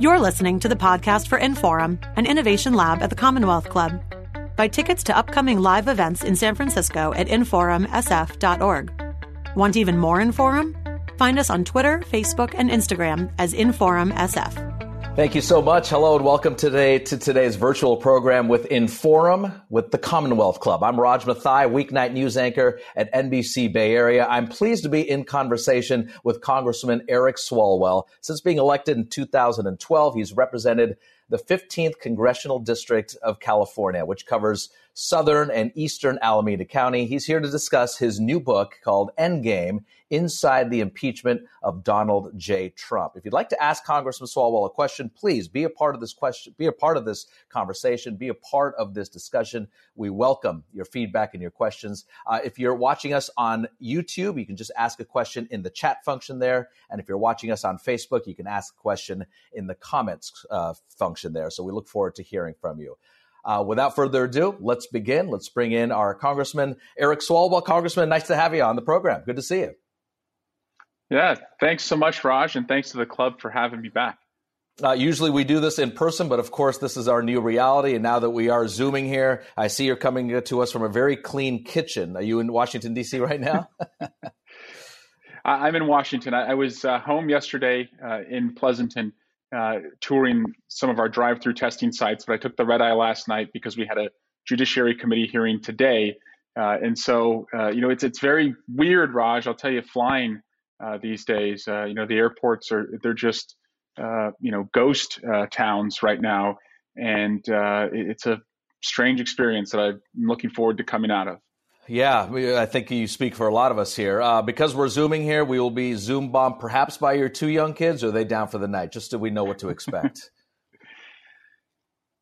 You're listening to the podcast for Inforum, an innovation lab at the Commonwealth Club. Buy tickets to upcoming live events in San Francisco at inforumsf.org. Want even more Inforum? Find us on Twitter, Facebook, and Instagram as InforumSF. Thank you so much. Hello and welcome today to today's virtual program with Inforum with the Commonwealth Club. I'm Raj Mathai, weeknight news anchor at NBC Bay Area. I'm pleased to be in conversation with Congressman Eric Swalwell. Since being elected in 2012, he's represented the 15th Congressional District of California, which covers southern and eastern Alameda County. He's here to discuss his new book called Endgame Inside the Impeachment of Donald J. Trump. If you'd like to ask Congressman Swalwell a question, please be a part of this question, be a part of this conversation, be a part of this discussion. We welcome your feedback and your questions. Uh, if you're watching us on YouTube, you can just ask a question in the chat function there. And if you're watching us on Facebook, you can ask a question in the comments uh, function there. So we look forward to hearing from you. Uh, without further ado, let's begin. Let's bring in our Congressman Eric Swalwell. Congressman, nice to have you on the program. Good to see you. Yeah, thanks so much, Raj, and thanks to the club for having me back. Uh, usually we do this in person, but of course this is our new reality. And now that we are zooming here, I see you're coming to us from a very clean kitchen. Are you in Washington D.C. right now? I'm in Washington. I, was uh, home yesterday uh, in Pleasanton, uh, touring some of our drive-through testing sites. But I took the red eye last night because we had a Judiciary Committee hearing today, uh, and so uh, you know it's it's very weird, Raj. I'll tell you, flying uh, these days. Uh, you know, the airports are they're just uh, you know ghost uh, towns right now, and uh, it's a strange experience that I'm looking forward to coming out of. Yeah, I think you speak for a lot of us here. Uh, because we're zooming here, we will be zoom bombed perhaps by your two young kids. Or are they down for the night? Just so we know what to expect.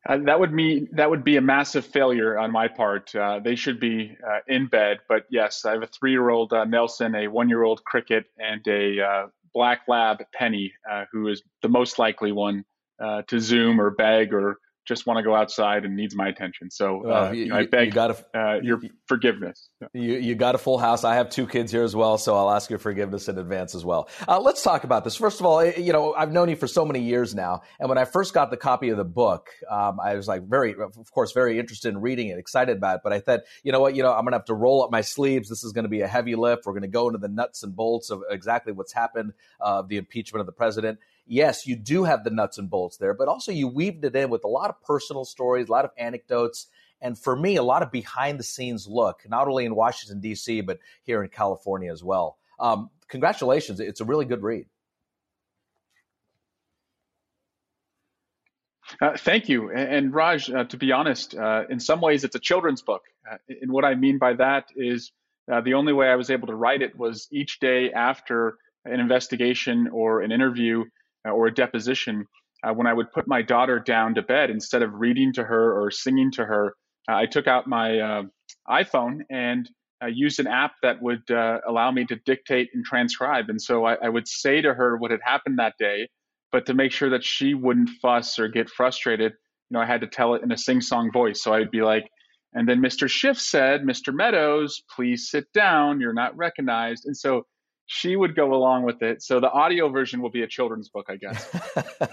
Uh, that would mean that would be a massive failure on my part. Uh, they should be uh, in bed, but yes, I have a three-year-old uh, Nelson, a one-year-old Cricket, and a uh, black lab Penny, uh, who is the most likely one to Zoom or beg or just want to go outside and needs my attention. So uh, you, you know, I beg you got uh, your forgiveness. You, you got a full house. I have two kids here as well, so I'll ask your forgiveness in advance as well. Uh, let's talk about this. First of all, you know, I've known you for so many years now, and when I first got the copy of the book, um, I was like very, of course, very interested in reading it, excited about it. But I thought, you know what, you know, I'm going to have to roll up my sleeves. This is going to be a heavy lift. We're going to go into the nuts and bolts of exactly what's happened, uh, the impeachment of the president yes, you do have the nuts and bolts there, but also you weaved it in with a lot of personal stories, a lot of anecdotes, and for me, a lot of behind the scenes look, not only in Washington, D.C., but here in California as well. Um, congratulations. It's a really good read. Uh, thank you. And, Raj, uh, to be honest, uh, in some ways it's a children's book. Uh, and what I mean by that is uh, the only way I was able to write it was each day after an investigation or an interview or a deposition, uh, when I would put my daughter down to bed, instead of reading to her or singing to her, uh, I took out my iPhone and I used an app that would uh, allow me to dictate and transcribe. And so I, I, would say to her what had happened that day, but to make sure that she wouldn't fuss or get frustrated, you know, I had to tell it in a sing-song voice. So I'd be like, and then Mr. Schiff said, Mr. Meadows, please sit down. You're not recognized. And so she would go along with it. So the audio version will be a children's book, I guess.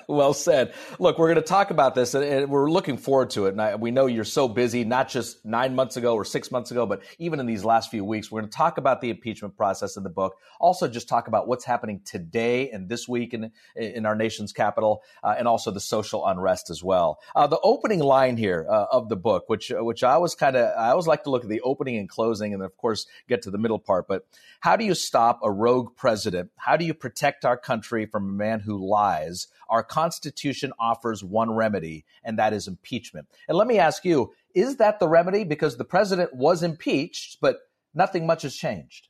well said. Look, we're going to talk about this, and we're looking forward to it. And we know you're so busy, not just nine months ago or six months ago, but even in these last few weeks. We're going to talk about the impeachment process in the book. Also, just talk about what's happening today and this week in in our nation's capital, uh, and also the social unrest as well. Uh, the opening line here uh, of the book, which which I always kind of I always like to look at the opening and closing, and of course get to the middle part. But how do you stop a rogue president? How do you protect our country from a man who lies? Our Constitution offers one remedy, and that is impeachment. And let me ask you is that the remedy? Because the president was impeached, but nothing much has changed.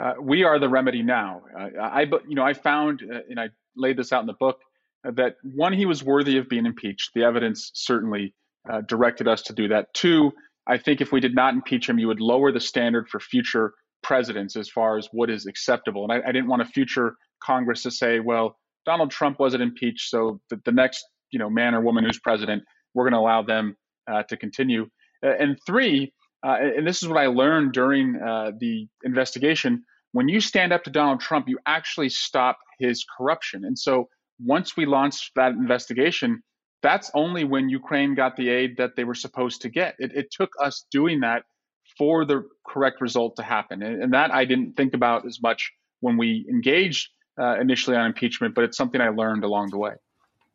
Uh, we are the remedy now. Uh, I, you know, I found, uh, and I laid this out in the book, uh, that one, he was worthy of being impeached. The evidence certainly uh, directed us to do that. Two, I think if we did not impeach him, you would lower the standard for future presidents as far as what is acceptable. And I, I didn't want a future Congress to say, well, Donald Trump wasn't impeached, so the, the next you know man or woman who's president, we're going to allow them uh, to continue. Uh, and three, uh, and this is what I learned during uh, the investigation, when you stand up to Donald Trump, you actually stop his corruption. And so once we launched that investigation, that's only when Ukraine got the aid that they were supposed to get. It, it took us doing that for the correct result to happen. And, and, that I didn't think about as much when we engaged uh, initially on impeachment, but it's something I learned along the way.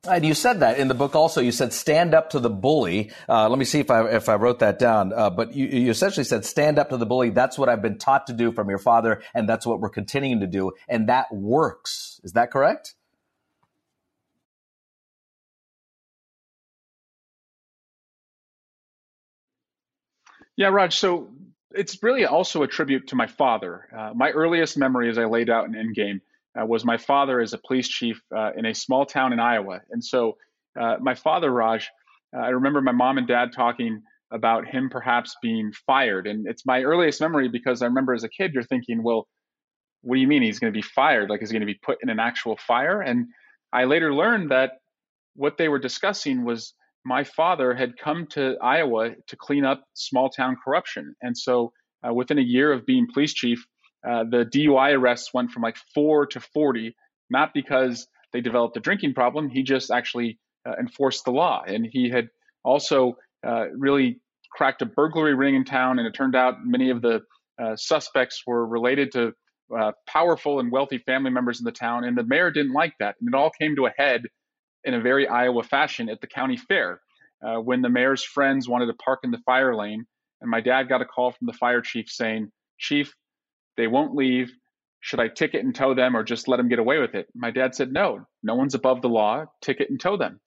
And you said that in the book also. You said stand up to the bully. Uh, let me see if I if I wrote that down. Uh, but you, you essentially said stand up to the bully. That's what I've been taught to do from your father, and that's what we're continuing to do, and that works. Is that correct? Yeah, Raj. So it's really also a tribute to my father. Uh, my earliest memory, as I laid out in Endgame, uh, was my father as a police chief uh, in a small town in Iowa. And so, uh, my father, Raj, uh, I remember my mom and dad talking about him perhaps being fired. And it's my earliest memory because I remember as a kid, you're thinking, well, what do you mean he's going to be fired? Like, he's going to be put in an actual fire? And I later learned that what they were discussing was my father had come to Iowa to clean up small town corruption. And so uh, within a year of being police chief, uh, the DUI arrests went from like four to 40, not because they developed a drinking problem. He just actually uh, enforced the law. And he had also uh, really cracked a burglary ring in town. And it turned out many of the uh, suspects were related to uh, powerful and wealthy family members in the town. And the mayor didn't like that. And it all came to a head in a very Iowa fashion at the county fair uh, when the mayor's friends wanted to park in the fire lane. And my dad got a call from the fire chief saying, Chief, they won't leave. Should I ticket and tow them or just let them get away with it? My dad said, No, no one's above the law. Ticket and tow them.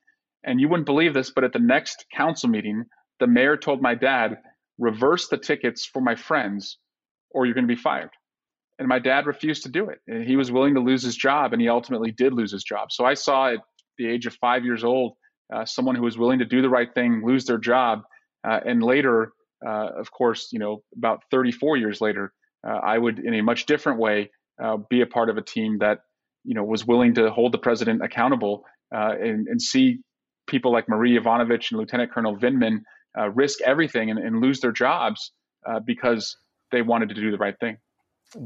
And you wouldn't believe this, but at the next council meeting, the mayor told my dad, reverse the tickets for my friends or you're going to be fired. And my dad refused to do it. And he was willing to lose his job, and he ultimately did lose his job. So I saw at the age of five years old uh, someone who was willing to do the right thing lose their job. Uh, and later, uh, of course, you know, about 34 years later, uh, I would, in a much different way, uh, be a part of a team that, you know, was willing to hold the president accountable and, and, see people like Marie Yovanovitch and Lieutenant Colonel Vindman risk everything and, and lose their jobs because they wanted to do the right thing.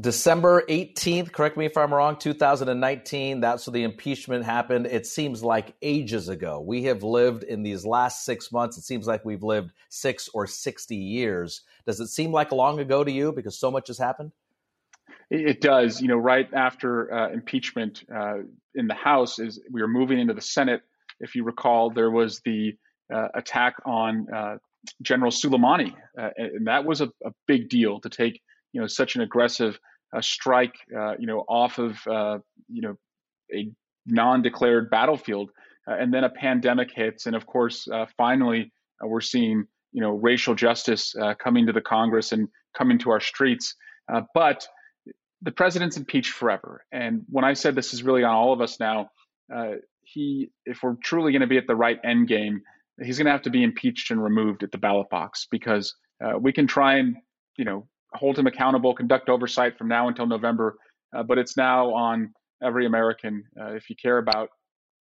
December 18th, correct me if I'm wrong, 2019, that's when the impeachment happened. It seems like ages ago. We have lived in these last six months, it seems like we've lived six or 60 years. Does it seem like long ago to you because so much has happened? It does. You know, right after uh, impeachment uh, in the House, is we were moving into the Senate. If you recall, there was the uh, attack on uh, General Soleimani, uh, and that was a, a big deal to take you know such an aggressive uh, strike uh, you know off of uh, you know a non-declared battlefield, uh, and then a pandemic hits, and of course uh, finally uh, we're seeing you know racial justice coming to the Congress and coming to our streets, but the president's impeached forever. And when I said this is really on all of us now, he if we're truly going to be at the right end game, he's going to have to be impeached and removed at the ballot box because we can try and you know hold him accountable, conduct oversight from now until November. Uh, but it's now on every American. Uh, if you care about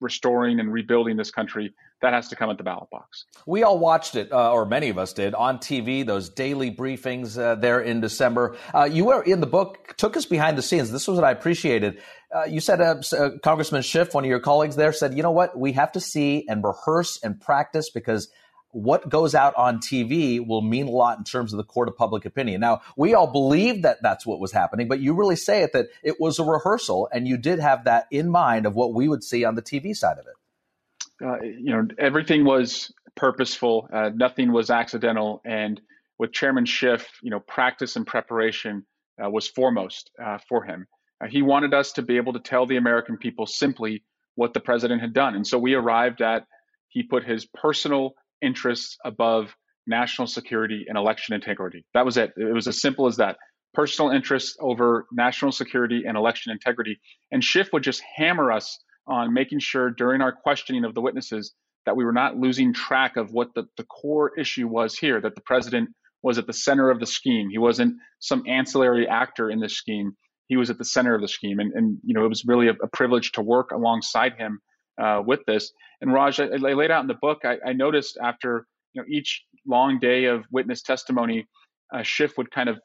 restoring and rebuilding this country, that has to come at the ballot box. We all watched it, uh, or many of us did, on TV, those daily briefings uh, there in December. Uh, you were in the book, took us behind the scenes. This was what I appreciated. Uh, you said, uh, uh, Congressman Schiff, one of your colleagues there, said, you know what? We have to see and rehearse and practice because – what goes out on TV will mean a lot in terms of the court of public opinion. Now, we all believe that that's what was happening, but you really say it that it was a rehearsal and you did have that in mind of what we would see on the TV side of it. Uh, you know, everything was purposeful, uh, nothing was accidental. And with Chairman Schiff, you know, practice and preparation uh, was foremost uh, for him. Uh, he wanted us to be able to tell the American people simply what the president had done. And so we arrived at, he put his personal interests above national security and election integrity. That was it. It was as simple as that. Personal interests over national security and election integrity. And Schiff would just hammer us on making sure during our questioning of the witnesses that we were not losing track of what the, the core issue was here, that the president was at the center of the scheme. He wasn't some ancillary actor in this scheme. He was at the center of the scheme. And, and you know, it was really a, a privilege to work alongside him uh, with this. And Raj, I, I, laid out in the book, I, I, noticed after you know each long day of witness testimony, uh, Schiff would kind of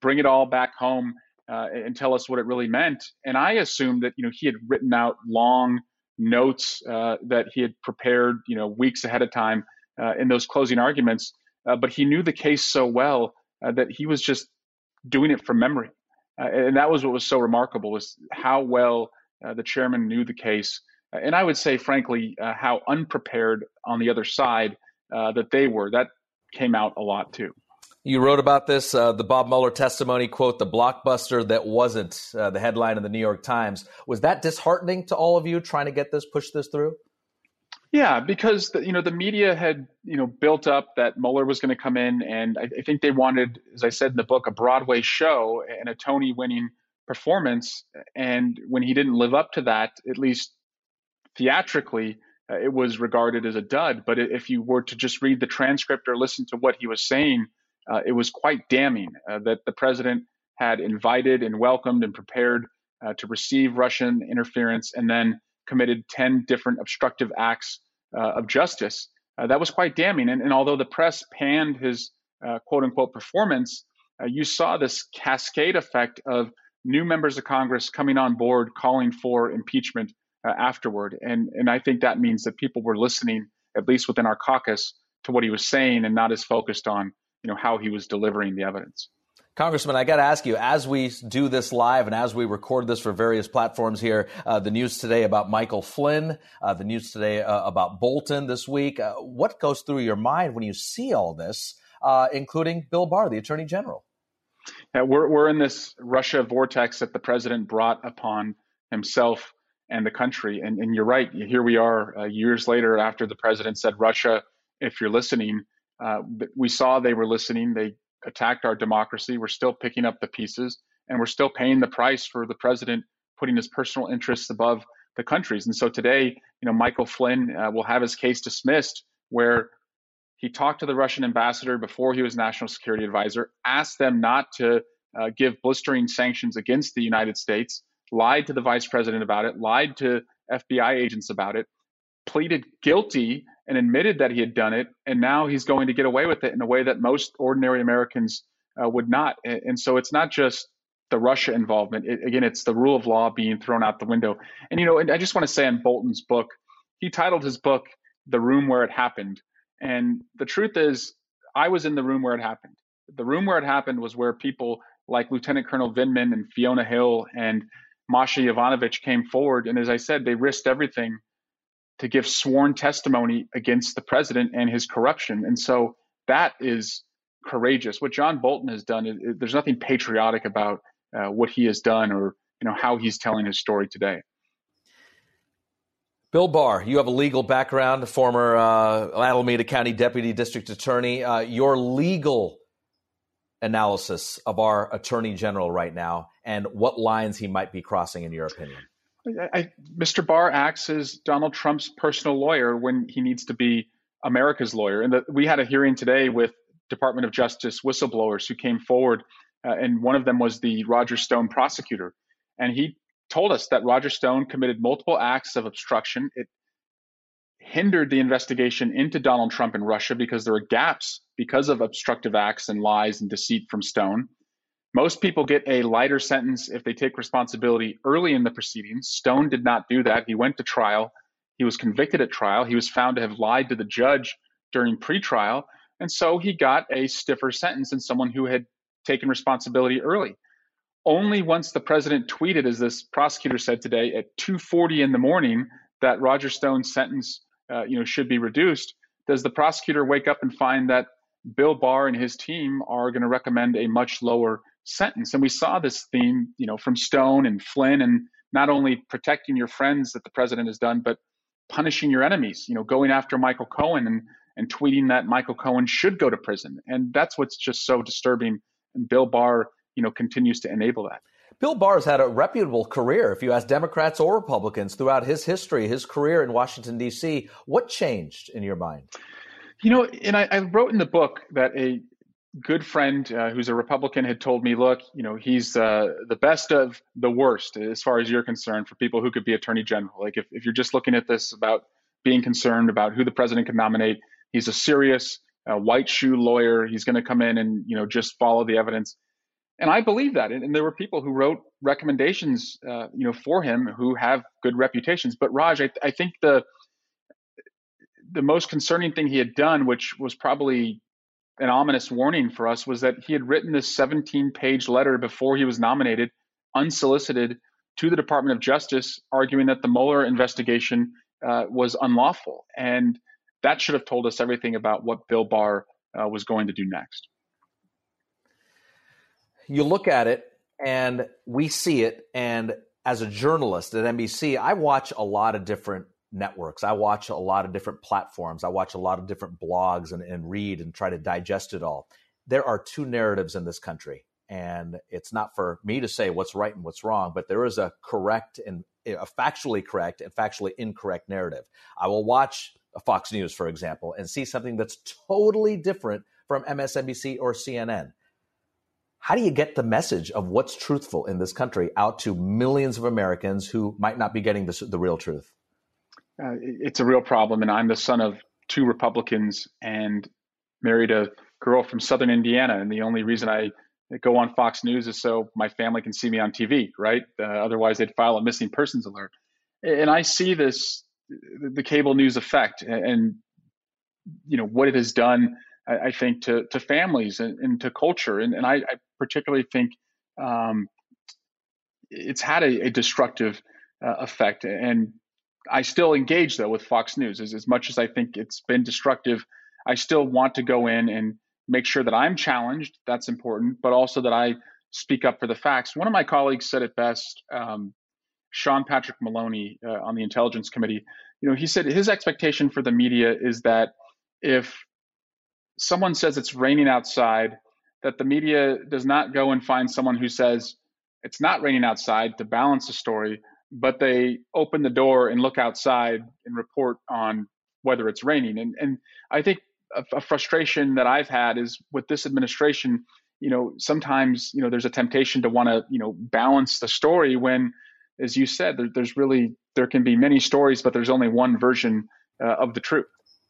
bring it all back home uh, and tell us what it really meant. And I assumed that you know he had written out long notes uh, that he had prepared you know weeks ahead of time uh, in those closing arguments. Uh, but he knew the case so well uh, that he was just doing it from memory, and that was what was so remarkable was how well the chairman knew the case. And I would say, frankly, how unprepared on the other side that they were. That came out a lot too. You wrote about this, uh, the Bob Mueller testimony, quote, the blockbuster that wasn't uh, the headline in the New York Times. Was that disheartening to all of you trying to get this, push this through? Yeah, because the, you know the media had you know built up that Mueller was going to come in, and I, I, think they wanted, as I said in the book, a Broadway show and a Tony-winning performance. And when he didn't live up to that, at least theatrically, uh, it was regarded as a dud. But if you were to just read the transcript or listen to what he was saying, uh, it was quite damning uh, that the president had invited and welcomed and prepared uh, to receive Russian interference and then committed 10 different obstructive acts uh, of justice. That was quite damning. And, and, although the press panned his quote unquote performance, you saw this cascade effect of new members of Congress coming on board calling for impeachment afterward. And, and I think that means that people were listening, at least within our caucus, to what he was saying and not as focused on you know how he was delivering the evidence. Congressman, I got to ask you, as we do this live and as we record this for various platforms here, uh, the news today about Michael Flynn, uh, the news today uh, about Bolton this week, uh, what goes through your mind when you see all this, uh, including Bill Barr, the Attorney General? Yeah, we're, we're in this Russia vortex that the president brought upon himself and the country. And, and you're right, here we are uh, years later after the president said, Russia, if you're listening, uh, we saw they were listening. They attacked our democracy. We're still picking up the pieces, and we're still paying the price for the president putting his personal interests above the country's. And so today, you know, Michael Flynn uh, will have his case dismissed, where he talked to the Russian ambassador before he was national security advisor, asked them not to uh, give blistering sanctions against the United States, lied to the vice president about it, lied to FBI agents about it, pleaded guilty and admitted that he had done it, and now he's going to get away with it in a way that most ordinary Americans uh, would not. And, so it's not just the Russia involvement. It, again, it's the rule of law being thrown out the window. And you know, and I just want to say on Bolton's book, he titled his book "The Room Where It Happened," and the truth is, I was in the room where it happened. The room where it happened was where people like Lieutenant Colonel Vindman and Fiona Hill and Masha Yovanovitch came forward, and as I said, they risked everything to give sworn testimony against the president and his corruption. And so that is courageous. What John Bolton has done, it, there's nothing patriotic about uh, what he has done or you know how he's telling his story today. Bill Barr, you have a legal background, former uh, Alameda County Deputy District Attorney. Uh, your legal analysis of our Attorney General right now and what lines he might be crossing, in your opinion? I, Mr. Barr acts as Donald Trump's personal lawyer when he needs to be America's lawyer. And the, we had a hearing today with Department of Justice whistleblowers who came forward, uh, and one of them was the Roger Stone prosecutor. And he told us that Roger Stone committed multiple acts of obstruction. It hindered the investigation into Donald Trump and Russia because there were gaps because of obstructive acts and lies and deceit from Stone. Most people get a lighter sentence if they take responsibility early in the proceedings. Stone did not do that. He went to trial. He was convicted at trial. He was found to have lied to the judge during pretrial. And so he got a stiffer sentence than someone who had taken responsibility early. Only once the president tweeted, as this prosecutor said today, at 2:40 in the morning, that Roger Stone's sentence, uh, you know, should be reduced, does the prosecutor wake up and find that Bill Barr and his team are going to recommend a much lower sentence. And we saw this theme, you know, from Stone and Flynn, and not only protecting your friends that the president has done, but punishing your enemies. You know, going after Michael Cohen and and tweeting that Michael Cohen should go to prison. And that's what's just so disturbing. And Bill Barr, you know, continues to enable that. Bill Barr's had a reputable career, if you ask Democrats or Republicans, throughout his history, his career in Washington, D.C. What changed in your mind? You know, and I, I wrote in the book that a good friend uh, who's a Republican had told me, look, you know, he's uh, the best of the worst as far as you're concerned for people who could be attorney general. Like if, if you're just looking at this about being concerned about who the president can nominate, he's a serious uh, white shoe lawyer. He's going to come in and, you know, just follow the evidence. And I believe that. And, and, there were people who wrote recommendations, uh, you know, for him who have good reputations. But Raj, I, I think the the most concerning thing he had done, which was probably an ominous warning for us, was that he had written this 17 page letter before he was nominated, unsolicited, to the Department of Justice, arguing that the Mueller investigation uh, was unlawful. And that should have told us everything about what Bill Barr uh, was going to do next. You look at it and we see it. And as a journalist at NBC, I watch a lot of different networks. I watch a lot of different platforms. I watch a lot of different blogs and, and read and try to digest it all. There are two narratives in this country. And it's not for me to say what's right and what's wrong, but there is a correct and a factually correct and factually incorrect narrative. I will watch Fox News, for example, and see something that's totally different from MSNBC or CNN. How do you get the message of what's truthful in this country out to millions of Americans who might not be getting this, the real truth? Uh, it's a real problem, and I'm the son of two Republicans and married a girl from Southern Indiana, and the only reason I go on Fox News is so my family can see me on TV, right? Uh, otherwise, they'd file a missing persons alert. And I see this the cable news effect and, you know what it has done I, think to to families and, and to culture. And, and I, I particularly think um, it's had a, a destructive uh, effect. And I still engage though with Fox News. As, as much as I think it's been destructive I still want to go in and make sure that I'm challenged. That's important. But also that I speak up for the facts. One of my colleagues said it best um, Sean Patrick Maloney uh, on the Intelligence Committee, you know, he said his expectation for the media is that if someone says it's raining outside, that the media does not go and find someone who says it's not raining outside to balance the story, but they open the door and look outside and report on whether it's raining. And and I think a, a frustration that I've had is with this administration. You know, sometimes you know there's a temptation to want to you know balance the story when as you said, there, there's really there can be many stories, but there's only one version uh, of the truth.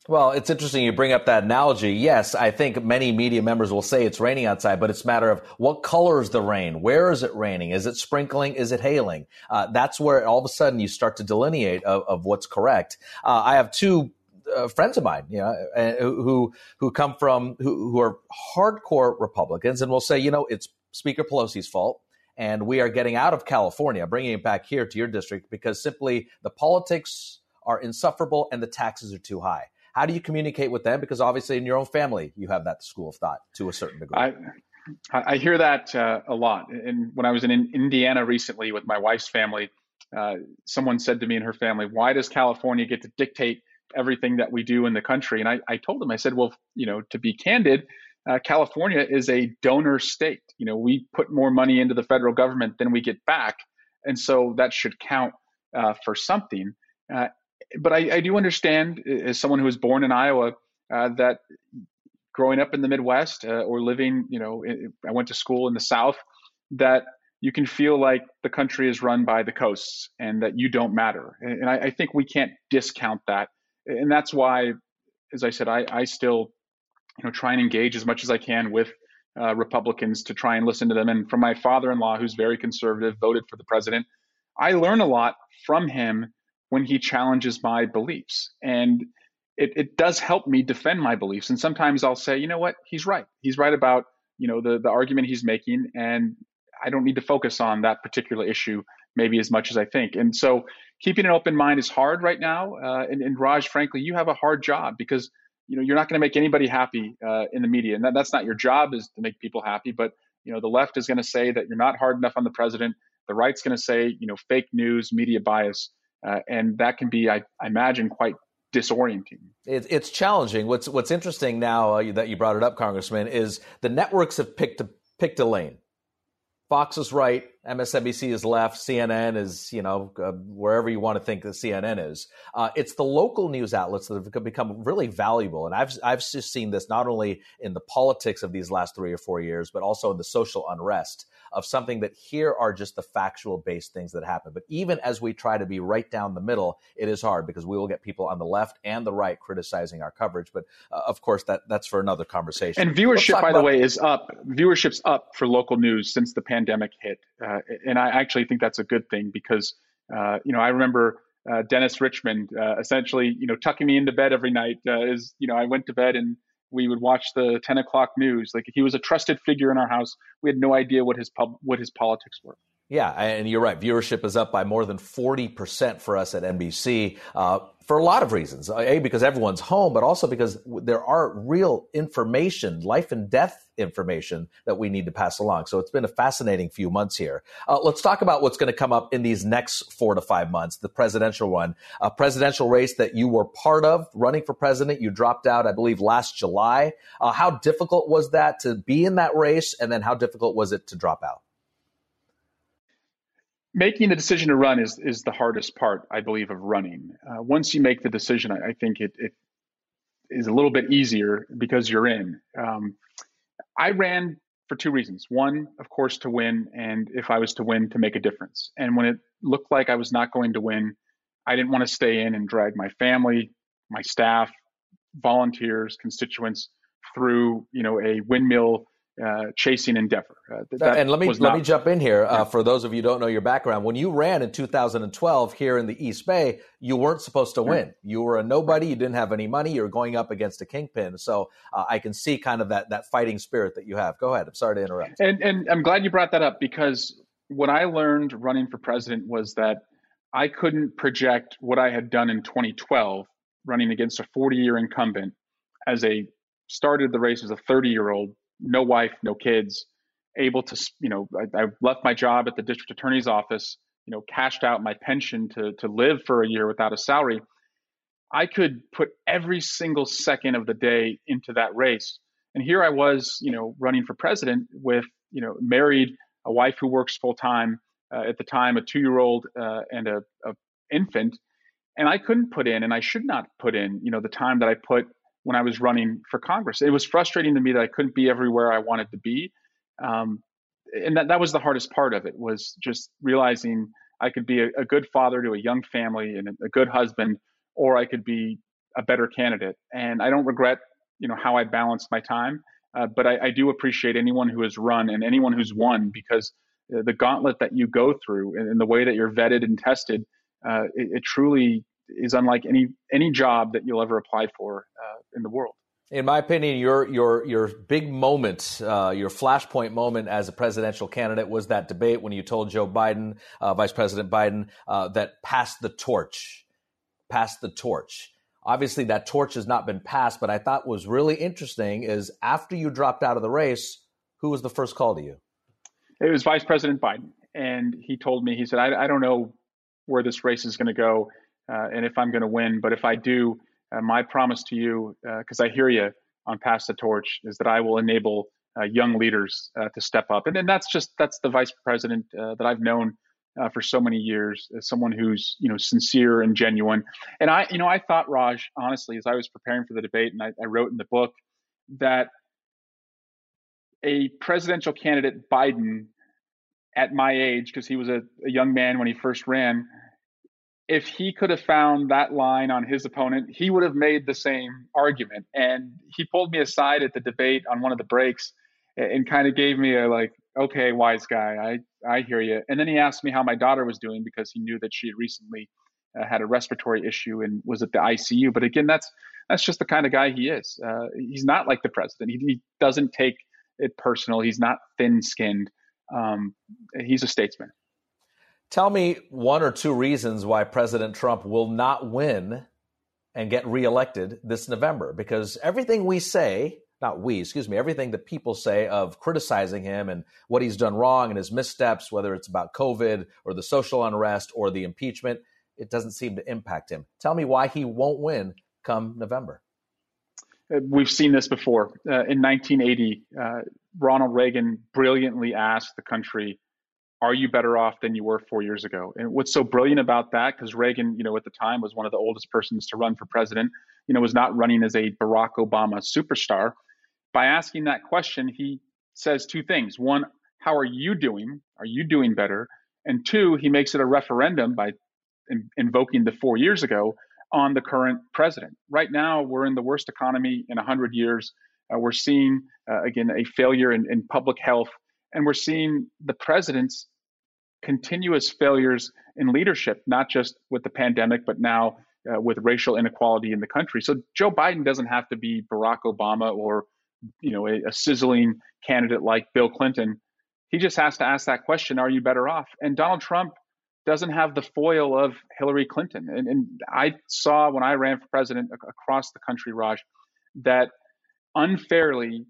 Well, it's interesting you bring up that analogy. Yes, I think many media members will say it's raining outside, but it's a matter of what color is the rain? Where is it raining? Is it sprinkling? Is it hailing? Uh, that's where all of a sudden you start to delineate of, of what's correct. Uh, I have two uh, friends of mine, you know, who who come from who, who are hardcore Republicans, and will say, you know, it's Speaker Pelosi's fault and we are getting out of California, bringing it back here to your district because simply the politics are insufferable and the taxes are too high. How do you communicate with them? Because obviously, in your own family, you have that school of thought to a certain degree. I, I hear that uh, a lot. And when I was in Indiana recently with my wife's family, uh, someone said to me and her family, "Why does California get to dictate everything that we do in the country?" And I, I told them, I said, "Well, you know, to be candid, uh, California is a donor state. You know, we put more money into the federal government than we get back, and so that should count uh, for something. Uh, but I, I, do understand, as someone who was born in Iowa, uh, that growing up in the Midwest uh, or living, you know, I went to school in the South, that you can feel like the country is run by the coasts and that you don't matter. And I, I think we can't discount that. And that's why, as I said, I, I still you know, try and engage as much as I can with uh, Republicans to try and listen to them. And from my father-in-law, who's very conservative, voted for the president, I learn a lot from him when he challenges my beliefs, and it, it does help me defend my beliefs. And sometimes I'll say, you know what, he's right. He's right about you know the the argument he's making, and I don't need to focus on that particular issue maybe as much as I think. And so keeping an open mind is hard right now. Uh, and, and Raj, frankly, you have a hard job because you know you're not going to make anybody happy uh, in the media and that, that's not your job is to make people happy but you know the left is going to say that you're not hard enough on the president the right's going to say you know fake news media bias uh, and that can be I, I imagine quite disorienting it, it's challenging what's what's interesting now uh, that you brought it up congressman is the networks have picked a picked a lane fox is right MSNBC is left. CNN is, you know, uh, wherever you want to think that CNN is. Uh, it's the local news outlets that have become really valuable. And I've, I've just seen this not only in the politics of these last three or four years, but also in the social unrest of something that here are just the factual based things that happen. But even as we try to be right down the middle, it is hard because we will get people on the left and the right criticizing our coverage. But uh, of course, that that's for another conversation. And viewership, by about- the way, is up. Viewership's up for local news since the pandemic hit, uh, and I actually think that's a good thing because uh, you know I remember. Uh, Dennis Richmond, uh, essentially, you know, tucking me into bed every night. Uh, is you know, I went to bed and we would watch the 10 o'clock news. Like he was a trusted figure in our house. We had no idea what his pub, what his politics were. Yeah, and you're right. Viewership is up by more than 40% for us at NBC uh, for a lot of reasons. A, because everyone's home, but also because there are real information, life and death information that we need to pass along. So it's been a fascinating few months here. Uh, let's talk about what's going to come up in these next four to five months, the presidential one. A presidential race that you were part of, running for president. You dropped out, I believe, last July. Uh, how difficult was that to be in that race? And then how difficult was it to drop out? Making the decision to run is is the hardest part, I believe, of running. Uh, once you make the decision, I, I, think it, it is a little bit easier because you're in. Um, I ran for two reasons. One, of course, to win, and if I was to win, to make a difference. And when it looked like I was not going to win, I didn't want to stay in and drag my family, my staff, volunteers, constituents through, you know, a windmill uh, chasing endeavor. Uh, and let me let not, me jump in here. Uh, for those of you who don't know your background, when you ran in 2012 here in the East Bay, you weren't supposed to win. You were a nobody. You didn't have any money. You were going up against a kingpin. So uh, I can see kind of that that fighting spirit that you have. Go ahead. I'm sorry to interrupt. And and I'm glad you brought that up because what I learned running for president was that I couldn't project what I had done in 2012 running against a 40 year incumbent as a started the race as a 30 year old no wife, no kids, able to, you know, I, I, left my job at the district attorney's office, you know, cashed out my pension to, to live for a year without a salary. I could put every single second of the day into that race. And here I was, you know, running for president with, you know, married, a wife who works full time, uh, at the time, a two year old uh, and a, a infant. And I couldn't put in, and I should not put in, you know, the time that I put when I was running for Congress. It was frustrating to me that I couldn't be everywhere I wanted to be. Um, and that, that was the hardest part of it was just realizing I could be a, a, good father to a young family and a, good husband, or I could be a better candidate. And I don't regret, you know, how I balanced my time. Uh, but I, I, do appreciate anyone who has run and anyone who's won because the gauntlet that you go through and, and the way that you're vetted and tested, uh, it, it, truly is unlike any any job that you'll ever apply for uh, in the world. In my opinion, your your your big moment, uh, your flashpoint moment as a presidential candidate was that debate when you told Joe Biden, uh, Vice President Biden, uh, that pass the torch, pass the torch. Obviously, that torch has not been passed. But I thought was really interesting is after you dropped out of the race, who was the first call to you? It was Vice President Biden, and he told me he said, "I, I don't know where this race is going to go." uh, and if I'm going to win. But if I do, my promise to you, because uh, I hear you on Pass the Torch, is that I will enable uh, young leaders uh, to step up. And, and that's just that's the vice president that I've known for so many years, as someone who's you know sincere and genuine. And I, you know, I thought Raj, honestly, as I was preparing for the debate, and I, I wrote in the book that a presidential candidate, Biden, at my age, because he was a, a young man when he first ran, if he could have found that line on his opponent, he would have made the same argument. And he pulled me aside at the debate on one of the breaks and kind of gave me a like, okay, wise guy, I I hear you. And then he asked me how my daughter was doing because he knew that she had recently uh, had a respiratory issue and was at the ICU. But again, that's that's just the kind of guy he is. Uh, he's not like the president. He, he, doesn't take it personal. He's not thin-skinned. Um, he's a statesman. Tell me one or two reasons why President Trump will not win and get reelected this November. Because everything we say, not we, excuse me, everything that people say of criticizing him and what he's done wrong and his missteps, whether it's about COVID or the social unrest or the impeachment, it doesn't seem to impact him. Tell me why he won't win come November. Uh, we've seen this before. Uh, in 1980, uh, Ronald Reagan brilliantly asked the country are you better off than you were four years ago? And what's so brilliant about that, because Reagan, you know, at the time was one of the oldest persons to run for president, you know, was not running as a Barack Obama superstar. By asking that question, he says two things. One, how are you doing? Are you doing better? And two, he makes it a referendum by in, invoking the four years ago on the current president. Right now, we're in the worst economy in 100 years. Uh, we're seeing, uh, again, a failure in, in public health, and we're seeing the president's continuous failures in leadership, not just with the pandemic, but now uh, with racial inequality in the country. So Joe Biden doesn't have to be Barack Obama or, you know, a, a sizzling candidate like Bill Clinton. He just has to ask that question: Are you better off? And Donald Trump doesn't have the foil of Hillary Clinton. And, and I saw when I ran for president across the country, Raj, that unfairly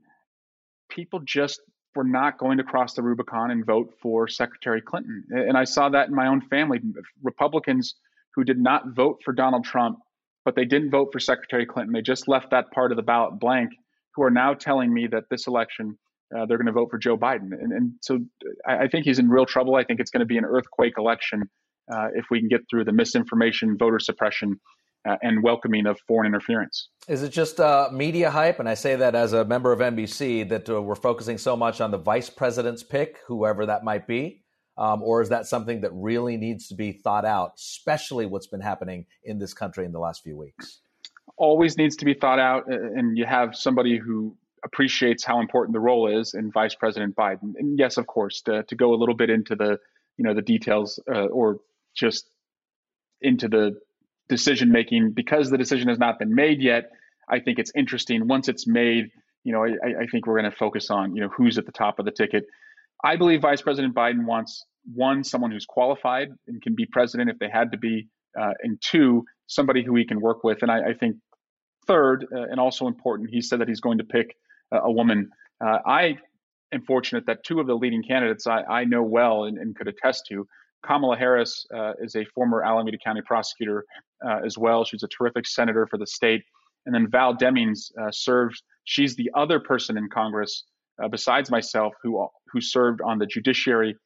people just were not going to cross the Rubicon and vote for Secretary Clinton. And I saw that in my own family. Republicans who did not vote for Donald Trump, but they didn't vote for Secretary Clinton. They just left that part of the ballot blank, who are now telling me that this election uh, they're going to vote for Joe Biden. And, and so I, I, think he's in real trouble. I think it's going to be an earthquake election uh, if we can get through the misinformation, voter suppression, uh, and welcoming of foreign interference. Is it just uh, media hype? And I say that as a member of NBC that uh, we're focusing so much on the vice president's pick, whoever that might be. Um, or is that something that really needs to be thought out, especially what's been happening in this country in the last few weeks? Always needs to be thought out, and you have somebody who appreciates how important the role is in Vice President Biden. And yes, of course, to, to go a little bit into the you know the details uh, or just into the decision making because the decision has not been made yet. I think it's interesting. Once it's made, you know, I, I think we're going to focus on you know who's at the top of the ticket. I believe Vice President Biden wants one someone who's qualified and can be president if they had to be, uh, and two somebody who he can work with. And I, I think third, uh, and also important, he said that he's going to pick a woman. Uh, I am fortunate that two of the leading candidates I, I know well and, and, could attest to. Kamala Harris uh, is a former Alameda County prosecutor uh, as well. She's a terrific senator for the state. And then Val Demings uh, served. She's the other person in Congress uh, besides myself who who served on the Judiciary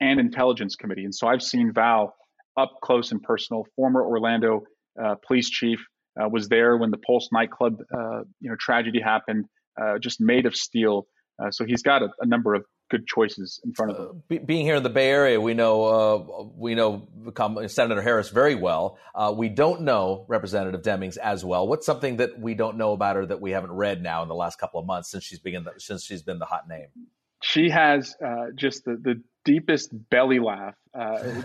and Intelligence Committee. And so I've seen Val up close and personal. Former Orlando uh, police chief was there when the Pulse nightclub you know tragedy happened uh, just made of steel. Uh, so he's got a, a, number of good choices in front of him. Uh, being here in the Bay Area, we know uh, we know Senator Harris very well. Uh, we don't know Representative Demings as well. What's something that we don't know about her that we haven't read now in the last couple of months since she's been the, since she's been the hot name? She has uh, just the, the deepest belly laugh,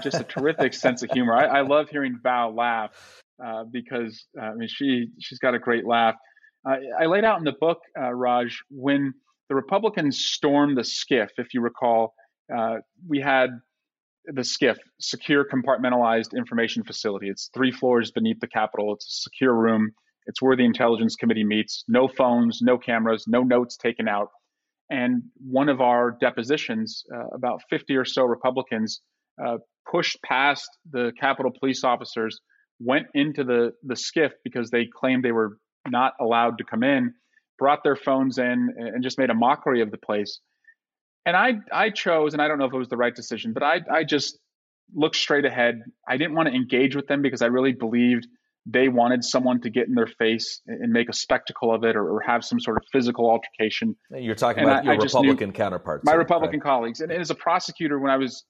just a terrific sense of humor. I, I, love hearing Val laugh because I mean she she's got a great laugh. Uh, I laid out in the book, uh, Raj, when the Republicans stormed the SCIF. if you recall, uh, we had the SCIF, Secure Compartmentalized Information Facility. It's three floors beneath the Capitol. It's a secure room. It's where the Intelligence Committee meets. No phones, no cameras, no notes taken out. And one of our depositions, uh, about 50 or so Republicans uh, pushed past the Capitol police officers, went into the, the SCIF because they claimed they were not allowed to come in, brought their phones in and just made a mockery of the place. And I I chose, and I don't know if it was the right decision, but I I just looked straight ahead. I didn't want to engage with them because I really believed they wanted someone to get in their face and make a spectacle of it or, or have some sort of physical altercation. You're talking and about I, your I Republican counterparts. My Republican right? colleagues. And as a prosecutor, when I was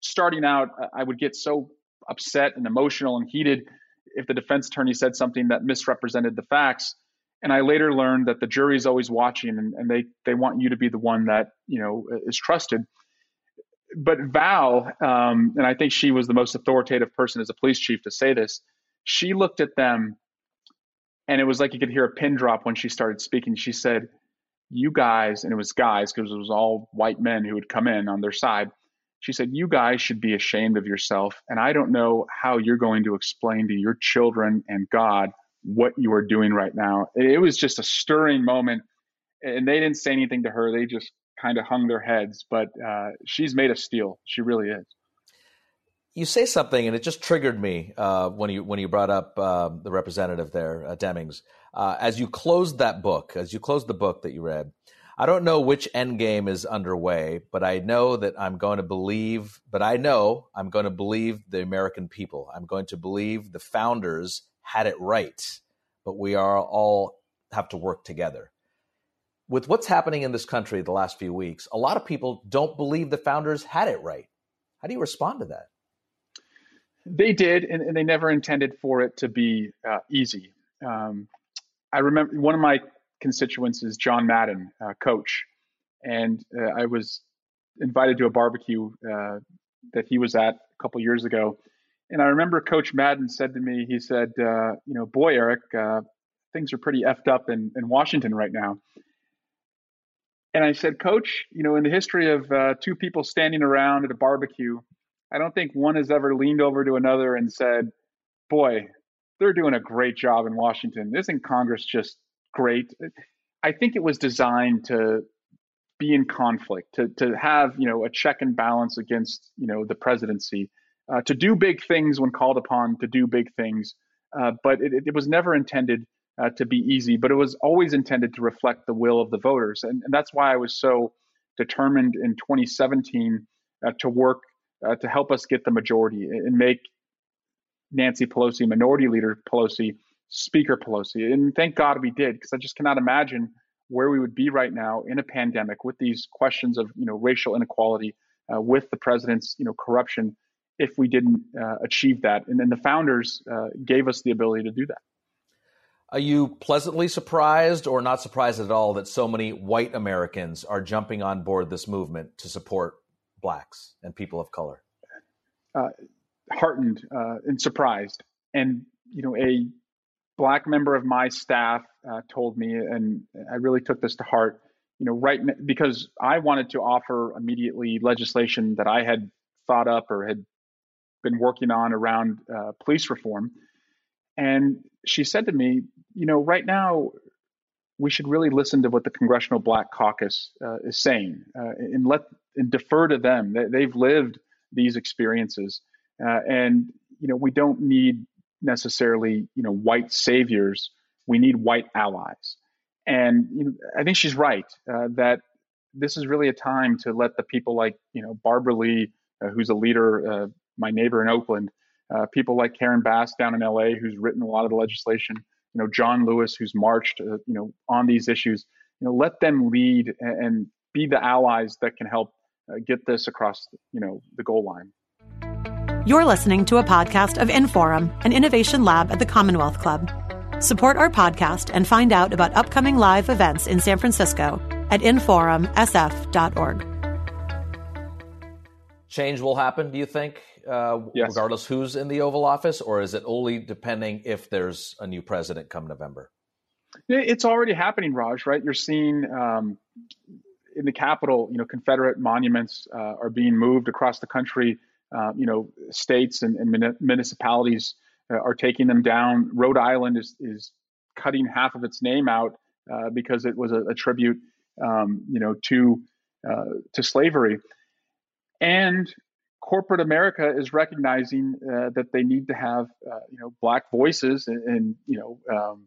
starting out, I would get so upset and emotional and heated if the defense attorney said something that misrepresented the facts. And I later learned that the jury is always watching and, and they, they want you to be the one that, you know, is trusted. But Val, um, and I think she was the most authoritative person as a police chief to say this, she looked at them and it was like you could hear a pin drop when she started speaking. She said, You guys, and it was guys because it was all white men who would come in on their side she said, You guys should be ashamed of yourself. And I don't know how you're going to explain to your children and God what you are doing right now. It was just a stirring moment. And they didn't say anything to her, they just kind of hung their heads. But uh, she's made of steel. She really is. You say something, and it just triggered me uh, when you when you brought up uh, the representative there, uh, Demings. Uh, as you closed that book, as you closed the book that you read, I don't know which end game is underway, but I know that I'm going to believe, but I know I'm going to believe the American people. I'm going to believe the founders had it right, but we are all have to work together. With what's happening in this country the last few weeks, a lot of people don't believe the founders had it right. How do you respond to that? They did, and, and they never intended for it to be uh, easy. Um, I remember one of my constituents is John Madden, uh, coach, and uh, I was invited to a barbecue uh, that he was at a couple years ago, and I remember Coach Madden said to me, he said, uh, "You know, boy, Eric, uh, things are pretty effed up in, in Washington right now." And I said, Coach, you know, in the history of uh, two people standing around at a barbecue, I don't think one has ever leaned over to another and said, Boy, they're doing a great job in Washington. Isn't Congress just great? I think it was designed to be in conflict, to, to have, you know, a check and balance against, you know, the presidency, uh, to do big things when called upon to do big things. Uh, but it, it was never intended uh, to be easy, but it was always intended to reflect the will of the voters. And, and that's why I was so determined in 2017 uh, to work uh, to help us get the majority and make Nancy Pelosi, Minority Leader Pelosi, Speaker Pelosi. And thank God we did, because I just cannot imagine where we would be right now in a pandemic with these questions of you know racial inequality, uh, with the president's you know corruption, if we didn't uh, achieve that. And then the founders uh, gave us the ability to do that. Are you pleasantly surprised or not surprised at all that so many white Americans are jumping on board this movement to support blacks and people of color? Uh, heartened uh, and surprised. And, you know, a black member of my staff uh, told me, and I really took this to heart, you know, right because I wanted to offer immediately legislation that I had thought up or had been working on around uh, police reform. And she said to me, you know, right now we should really listen to what the Congressional Black Caucus uh, is saying uh, and let and defer to them. They've lived these experiences, uh, and you know we don't need necessarily you know white saviors. We need white allies, and you know, I think she's right uh, that this is really a time to let the people like you know Barbara Lee, uh, who's a leader, my neighbor in Oakland, people like Karen Bass down in LA, who's written a lot of the legislation you know John Lewis, who's marched, uh, you know, on these issues. You know, let them lead and, and be the allies that can help uh, get this across, you know, the goal line. You're listening to a podcast of Inforum, an innovation lab at the Commonwealth Club. Support our podcast and find out about upcoming live events in San Francisco at inforumsf.org. Change will happen, do you think? Uh, yes. regardless who's in the Oval Office, or is it only depending if there's a new president come November? It's already happening, Raj. Right? You're seeing um, in the Capitol, you know, Confederate monuments uh, are being moved across the country. Uh, you know, states and, and municipalities uh, are taking them down. Rhode Island is is cutting half of its name out uh, because it was a, a tribute, um, you know, to uh, to slavery. And corporate America is recognizing uh, that they need to have uh, you know black voices in you know um,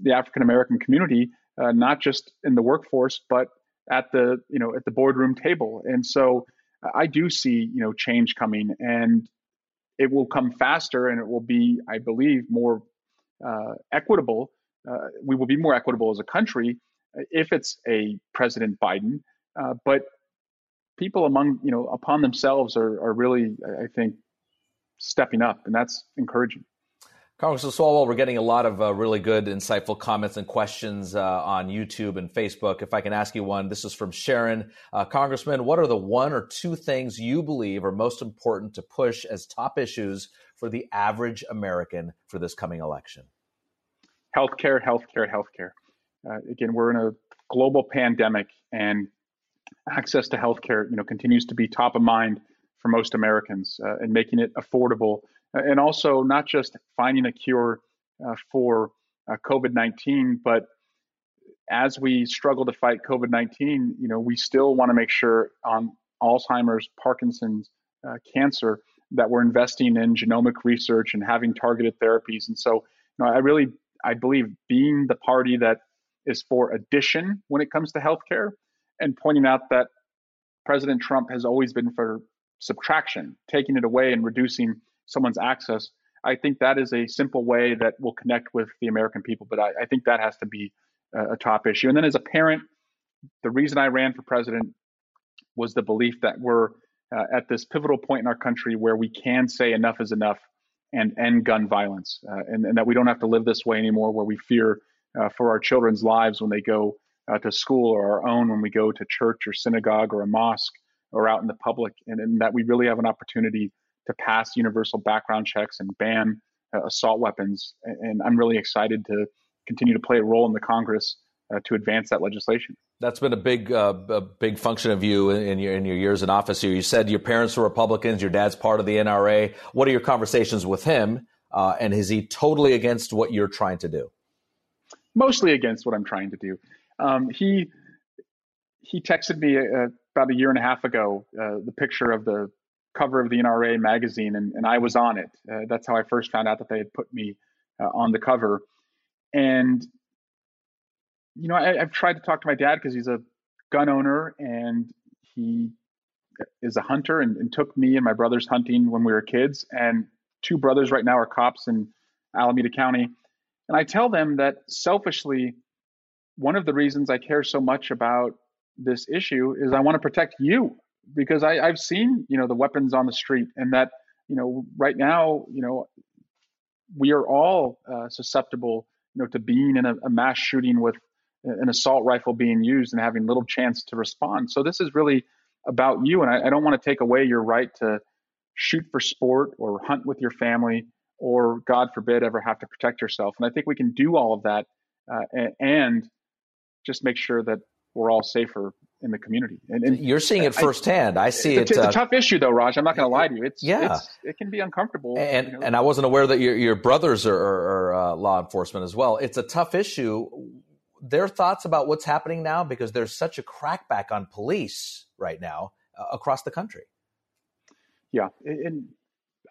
the African American community, uh, not just in the workforce, but at the you know at the boardroom table. And so I do see you know change coming, and it will come faster, and it will be, I believe, more uh, equitable. Uh, we will be more equitable as a country if it's a President Biden. Uh, but people among you know upon themselves are are really I think stepping up, and that's encouraging. Congressman Swalwell, we're getting a lot of uh, really good, insightful comments and questions uh, on YouTube and Facebook. If I can ask you one, this is from Sharon. Uh, Congressman, what are the one or two things you believe are most important to push as top issues for the average American for this coming election? Healthcare, healthcare, healthcare. Uh, again, we're in a global pandemic, and access to healthcare, you know, continues to be top of mind for most Americans uh, and making it affordable, uh, and also not just finding a cure uh, for uh, COVID-19, but as we struggle to fight COVID-19, you know, we still want to make sure on Alzheimer's, Parkinson's, uh, cancer that we're investing in genomic research and having targeted therapies. And so, you know, I really, I believe being the party that is for addition when it comes to healthcare, and pointing out that President Trump has always been for subtraction, taking it away and reducing someone's access. I think that is a simple way that will connect with the American people, but I, I think that has to be a, a top issue. And then as a parent, the reason I ran for president was the belief that we're uh, at this pivotal point in our country where we can say enough is enough and end gun violence, uh, and, and, that we don't have to live this way anymore, where we fear uh, for our children's lives when they go uh, to school or our own when we go to church or synagogue or a mosque or out in the public, and, and that we really have an opportunity to pass universal background checks and ban uh, assault weapons. And, I'm really excited to continue to play a role in the Congress uh, to advance that legislation. That's been a big, uh, a big function of you in your in your years in office here. You said your parents were Republicans, your dad's part of the NRA. What are your conversations with him? Uh, and is he totally against what you're trying to do? Mostly against what I'm trying to do. Um, he he texted me uh, about a year and a half ago uh, the picture of the cover of the NRA magazine, and, and I was on it. Uh, that's how I first found out that they had put me uh, on the cover. And you know, I, have tried to talk to my dad because he's a gun owner and he is a hunter and, and, took me and my brothers hunting when we were kids. And two brothers right now are cops in Alameda County. And I tell them that selfishly, one of the reasons I care so much about this issue is I want to protect you because I, I've seen, you know, the weapons on the street and that, you know, right now, you know, we are all uh, susceptible, you know, to being in a, a mass shooting with an assault rifle being used and having little chance to respond. So this is really about you, and I, I don't want to take away your right to shoot for sport or hunt with your family, or God forbid, ever have to protect yourself. And I think we can do all of that uh, and, and, just make sure that we're all safer in the community. And, and you're seeing it firsthand. I, I see it's it. A, it's a tough issue, though, Raj. I'm not going to lie to you. It's yeah. It's, it can be uncomfortable. And you know? and I wasn't aware that your your brothers are, are, are uh, law enforcement as well. It's a tough issue their thoughts about what's happening now because there's such a crackback on police right now uh, across the country. Yeah, and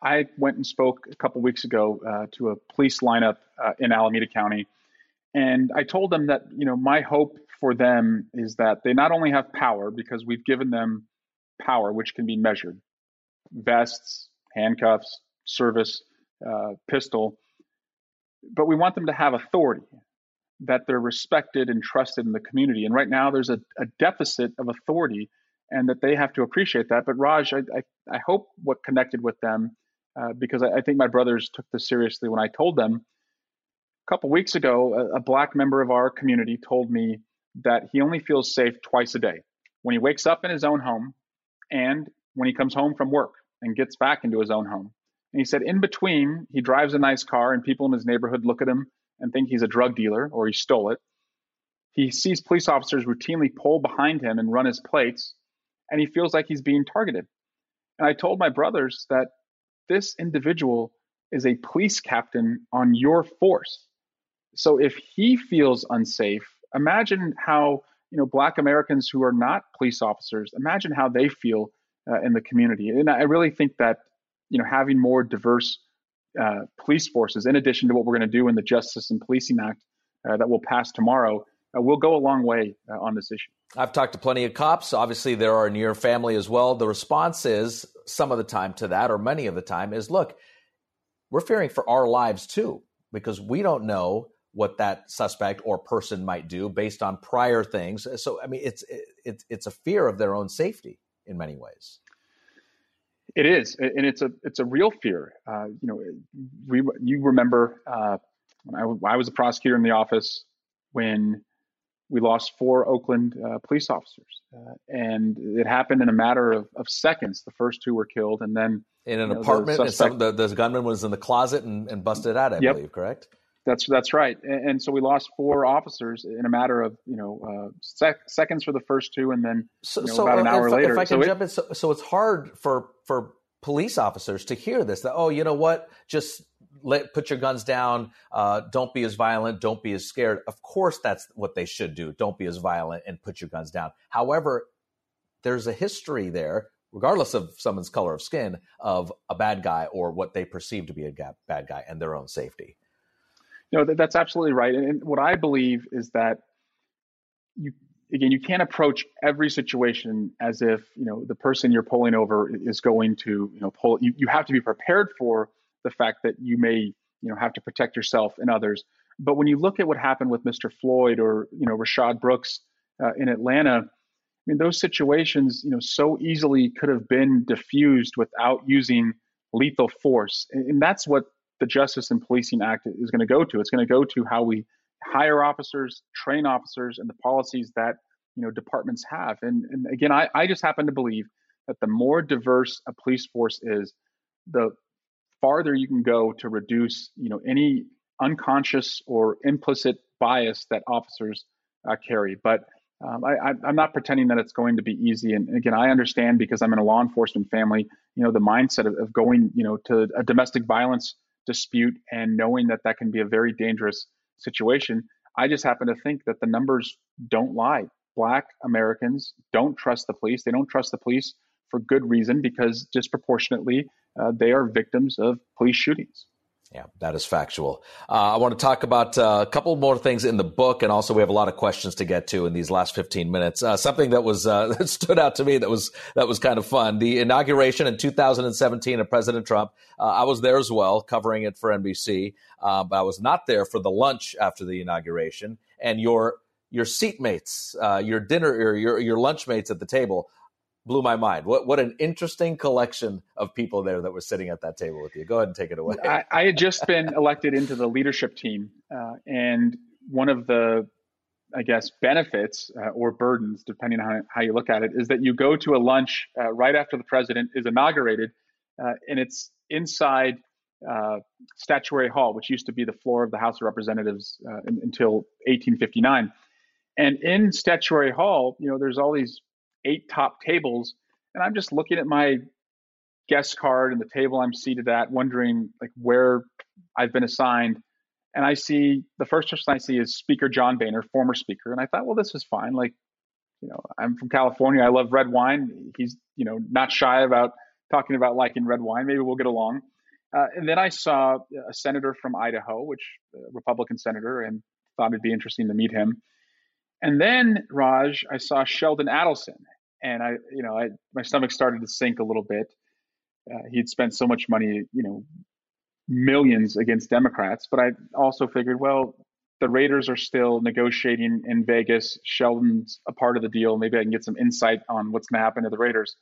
I went and spoke a couple weeks ago uh, to a police lineup uh, in Alameda County, and I told them that you know my hope for them is that they not only have power because we've given them power which can be measured, vests, handcuffs, service, uh, pistol, but we want them to have authority that they're respected and trusted in the community. And right now, there's a, a deficit of authority, and that they have to appreciate that. But Raj, I, I, I hope what connected with them, uh, because I, I, think my brothers took this seriously when I told them. A couple weeks ago, a, a black member of our community told me that he only feels safe twice a day when he wakes up in his own home and when he comes home from work and gets back into his own home. And he said, in between, he drives a nice car and people in his neighborhood look at him and think he's a drug dealer or he stole it. He sees police officers routinely pull behind him and run his plates, and he feels like he's being targeted. And I told my brothers that this individual is a police captain on your force. So if he feels unsafe, imagine how you know black Americans who are not police officers, imagine how they feel uh, in the community. And I really think that you know having more diverse uh, police forces, in addition to what we're going to do in the Justice and Policing Act uh, that will pass tomorrow, uh, will go a long way uh, on this issue. I've talked to plenty of cops. Obviously, there are in your family as well. The response is some of the time to that, or many of the time, is look, we're fearing for our lives too, because we don't know what that suspect or person might do based on prior things. So, I mean, it's it's it's a fear of their own safety in many ways. It is, and it's a it's a real fear. Uh, you know, we you remember uh, when I, I, was a prosecutor in the office when we lost four Oakland uh, police officers, uh, and it happened in a matter of, of seconds. The first two were killed, and then in an you know, apartment, the, suspect, and some, the, the gunman was in the closet and, and busted out. I yep. believe, correct? That's that's right, and, and, so we lost four officers in a matter of you know uh, sec- seconds for the first two, and then so, you know, so about an hour if, later. If I can so jump it, in, so, so it's hard for for police officers to hear this. That oh, you know what, just let put your guns down. Uh, don't be as violent. Don't be as scared. Of course, that's what they should do. Don't be as violent and put your guns down. However, there's a history there regardless of someone's color of skin, of a bad guy or what they perceive to be a bad guy and their own safety. No, that's absolutely right. And what I believe is that you again, you can't approach every situation as if you know the person you're pulling over is going to you know pull. You, you have to be prepared for the fact that you may you know have to protect yourself and others. But when you look at what happened with Mr. Floyd or you know Rayshard Brooks uh, in Atlanta, I mean those situations you know so easily could have been diffused without using lethal force, and that's what the Justice and Policing Act is going to go to. It's going to go to how we hire officers, train officers, and the policies that you know departments have. And, and again, I, I just happen to believe that the more diverse a police force is, the farther you can go to reduce you know any unconscious or implicit bias that officers uh, carry. But um, I, am not pretending that it's going to be easy. And again, I understand because I'm in a law enforcement family. You know, the mindset of, of going, you know, to a domestic violence dispute and knowing that that can be a very dangerous situation. I just happen to think that the numbers don't lie. Black Americans don't trust the police. They don't trust the police for good reason because disproportionately uh, they are victims of police shootings. Yeah, that is factual. Uh, I want to talk about uh, a couple more things in the book, and also we have a lot of questions to get to in these last 15 minutes. Uh, something that was uh, that stood out to me that was that was kind of fun. The inauguration in 2017 of President Trump. Uh, I was there as well, covering it for NBC, uh, but I was not there for the lunch after the inauguration. And your your seatmates, your dinner, or your your lunchmates at the table blew my mind. What what an interesting collection of people there that were sitting at that table with you. Go ahead and take it away. I, I had just been elected into the leadership team, uh, and one of the I guess benefits uh, or burdens, depending on how, how, you look at it, is that you go to a lunch uh, right after the president is inaugurated, uh, and it's inside uh, Statuary Hall, which used to be the floor of the House of Representatives uh, in, until 1859. And in Statuary Hall, you know, there's all these eight top tables, and I'm just looking at my guest card and the table I'm seated at, wondering like where I've been assigned. And I see the first person I see is Speaker John Boehner, former speaker. And I thought, well, this is fine. Like, you know, I'm from California. I love red wine. He's, you know, not shy about talking about liking red wine. Maybe we'll get along. Uh, and then I saw a senator from Idaho, which a Republican senator, and thought it'd be interesting to meet him. And then Raj, I saw Sheldon Adelson, and I, you know, I, my stomach started to sink a little bit. Uh, he'd spent so much money, you know, millions against Democrats, but I also figured, well, the Raiders are still negotiating in Vegas. Sheldon's a part of the deal. Maybe I can get some insight on what's going to happen to the Raiders.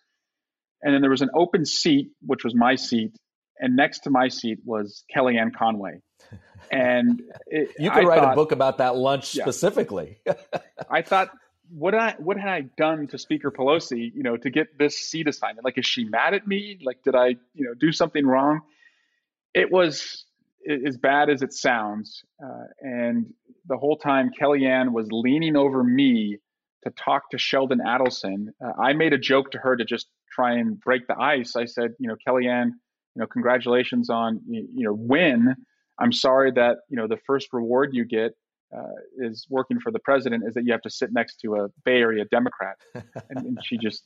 And then there was an open seat, which was my seat, and next to my seat was Kellyanne Conway. And it, you could I write thought, a book about that lunch yeah. specifically. I thought, what I what had I done to Speaker Pelosi, you know, to get this seat assignment? Like, is she mad at me? Like, did I, you know, do something wrong? It was as bad as it sounds, uh, and the whole time Kellyanne was leaning over me to talk to Sheldon Adelson. Uh, I made a joke to her to just try and break the ice. I said, you know, Kellyanne, you know, congratulations on you know win. I'm sorry that you know the first reward you get uh, is working for the president is that you have to sit next to a Bay Area Democrat, and, and she just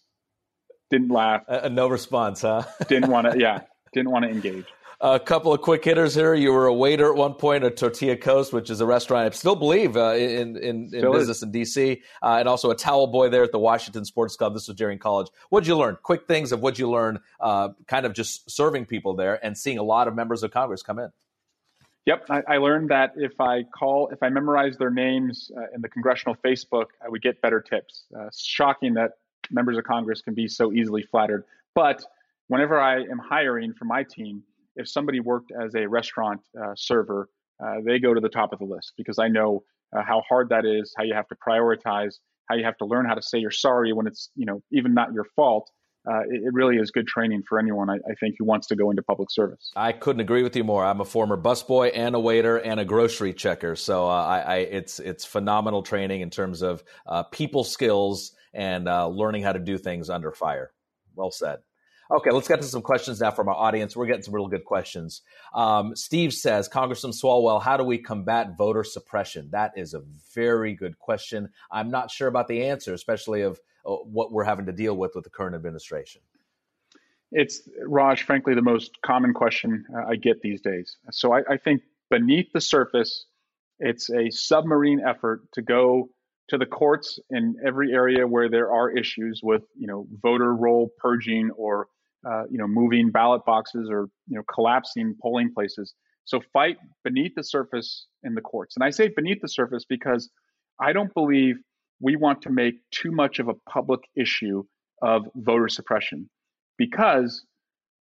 didn't laugh. Uh, no response, huh? didn't want to. Yeah, didn't want to engage. A couple of quick hitters here. You were a waiter at one point at Tortilla Coast, which is a restaurant I still believe uh, in in, in business is. in DC, uh, and also a towel boy there at the Washington Sports Club. This was during college. What'd you learn? Quick things of what'd you learn, uh, kind of just serving people there and seeing a lot of members of Congress come in. Yep, I, I, learned that if I call, if I memorize their names uh, in the congressional Facebook, I would get better tips. Uh, shocking that members of Congress can be so easily flattered. But whenever I am hiring for my team, if somebody worked as a restaurant uh, server, uh, they go to the top of the list because I know uh, how hard that is, how you have to prioritize, how you have to learn how to say you're sorry when it's you know even not your fault, uh, it, it, really is good training for anyone, I, I, think, who wants to go into public service. I couldn't agree with you more. I'm a former busboy and a waiter and a grocery checker, so uh, I, I, it's it's phenomenal training in terms of uh, people skills and uh, learning how to do things under fire. Well said. Okay, let's get to some questions now from our audience. We're getting some real good questions. Um, Steve says, Congressman Swalwell, how do we combat voter suppression? That is a very good question. I'm not sure about the answer, especially of what we're having to deal with with the current administration? It's Raj, frankly, the most common question uh, I get these days. So I, I think beneath the surface, it's a submarine effort to go to the courts in every area where there are issues with, you know, voter roll purging or, uh, you know, moving ballot boxes or, you know, collapsing polling places. So fight beneath the surface in the courts. And I say beneath the surface because I don't believe we want to make too much of a public issue of voter suppression because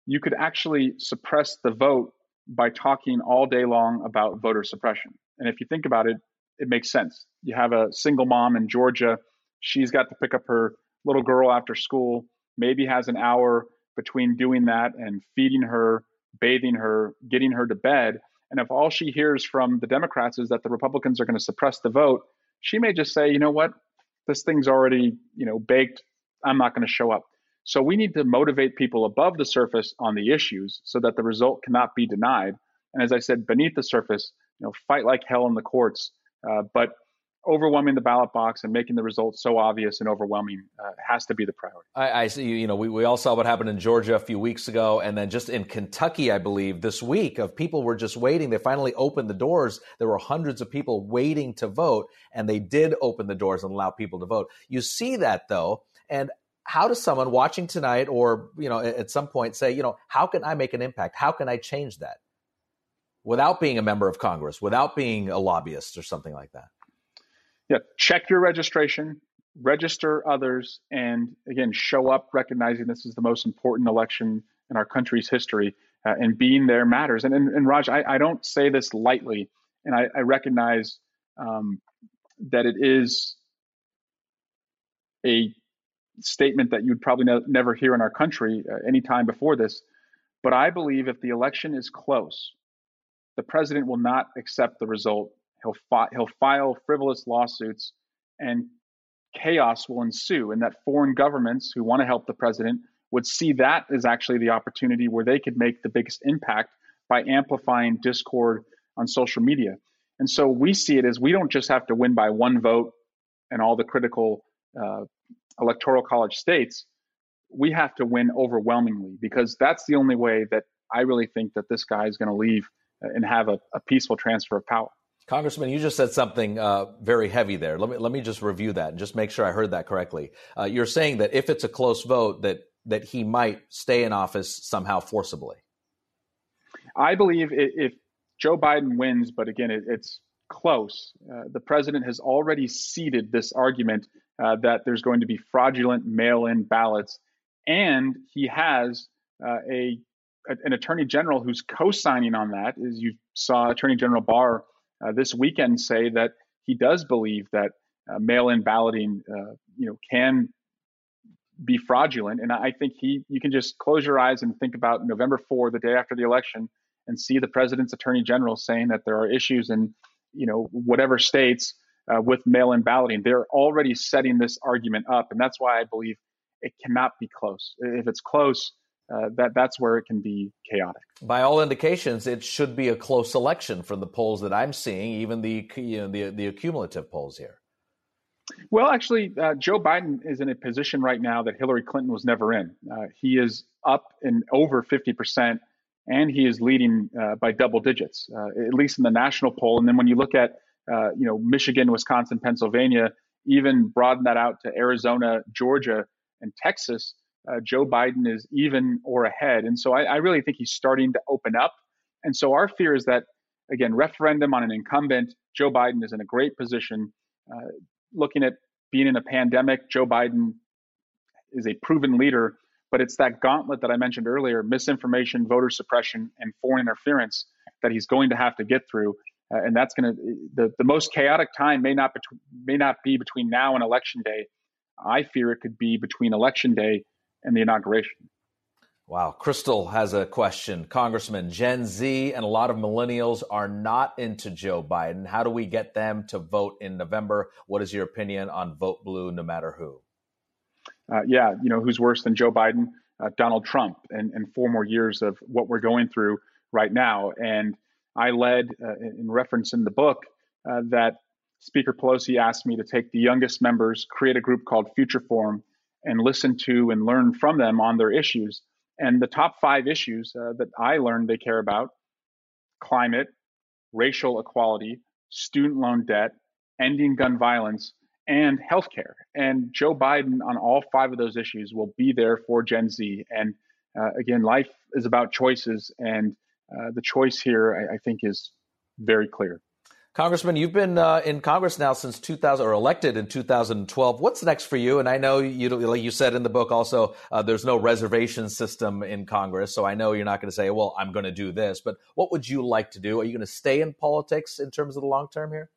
you could actually suppress the vote by talking all day long about voter suppression. And if you think about it, it makes sense. You have a single mom in Georgia. She's got to pick up her little girl after school, maybe has an hour between doing that and feeding her, bathing her, getting her to bed. And if all she hears from the Democrats is that the Republicans are going to suppress the vote, she may just say, you know what, this thing's already, you know, baked. I'm not going to show up. So we need to motivate people above the surface on the issues so that the result cannot be denied. And as I said, beneath the surface, you know, fight like hell in the courts. Uh, but overwhelming the ballot box and making the results so obvious and overwhelming uh, has to be the priority. I, I, see. You know, we, we all saw what happened in Georgia a few weeks ago, and then just in Kentucky, I believe this week, of people were just waiting. They finally opened the doors. There were hundreds of people waiting to vote, and they did open the doors and allow people to vote. You see that though, and how does someone watching tonight or you know at some point say you know how can i make an impact how can i change that without being a member of congress without being a lobbyist or something like that yeah check your registration register others and again show up recognizing this is the most important election in our country's history uh, and being there matters and, and, and raj I, I, don't say this lightly and i, I recognize um, that it is a statement that you'd probably no, never hear in our country uh, any time before this. But I believe if the election is close, the president will not accept the result. He'll, fi- he'll file frivolous lawsuits and chaos will ensue, and that foreign governments who want to help the president would see that as actually the opportunity where they could make the biggest impact by amplifying discord on social media. And so we see it as we don't just have to win by one vote and all the critical uh, electoral college states, we have to win overwhelmingly because that's the only way that I really think that this guy is going to leave and have a, a, peaceful transfer of power. Congressman, you just said something uh, very heavy there. Let me let me just review that and just make sure I heard that correctly. Uh, you're saying that if it's a close vote, that that he might stay in office somehow forcibly. I believe if Joe Biden wins, but again, it, it's close. Uh, the president has already seeded this argument uh, that there's going to be fraudulent mail-in ballots, and he has uh, a, an attorney general who's co-signing on that. As you saw, Attorney General Barr uh, this weekend say that he does believe that uh, mail-in balloting, uh, you know, can be fraudulent. And I think he, you can just close your eyes and think about November 4, the day after the election, and see the president's attorney general saying that there are issues in, you know, whatever states uh, with mail-in balloting. They're already setting this argument up, and that's why I believe it cannot be close. If it's close, uh, that that's where it can be chaotic. By all indications, it should be a close election from the polls that I'm seeing, even the you know, the the accumulative polls here. Well, actually, uh, Joe Biden is in a position right now that Hillary Clinton was never in. Uh, he is up in over 50 percent, and he is leading uh, by double digits, uh, at least in the national poll. And then when you look at uh, you know, Michigan, Wisconsin, Pennsylvania, even broaden that out to Arizona, Georgia, and Texas, uh, Joe Biden is even or ahead. And so I, I, really think he's starting to open up. And so our fear is that, again, referendum on an incumbent, Joe Biden is in a great position. Uh, looking at being in a pandemic, Joe Biden is a proven leader, but it's that gauntlet that I mentioned earlier misinformation, voter suppression, and foreign interference that he's going to have to get through. Uh, and that's going to the, the most chaotic time may not bet- may not be between now and election day. I fear it could be between election day and the inauguration. Wow. Crystal has a question. Congressman, Gen Z and a lot of millennials are not into Joe Biden. How do we get them to vote in November? What is your opinion on vote blue no matter who? Uh, yeah, you know, who's worse than Joe Biden? Uh, Donald Trump and, and four more years of what we're going through right now. And I led uh, in reference in the book uh, that Speaker Pelosi asked me to take the youngest members, create a group called Future Forum, and listen to and learn from them on their issues. And the top five issues uh, that I learned they care about climate, racial equality, student loan debt, ending gun violence, and healthcare. And Joe Biden on all five of those issues will be there for Gen Z. And uh, again, life is about choices, and uh, the choice here, I, I, think, is very clear. Congressman, you've been uh, in Congress now since 2000 or elected in 2012. What's next for you? And I know you, like you said in the book, also uh, there's no reservation system in Congress, so I know you're not going to say, "Well, I'm going to do this." But what would you like to do? Are you going to stay in politics in terms of the long term here?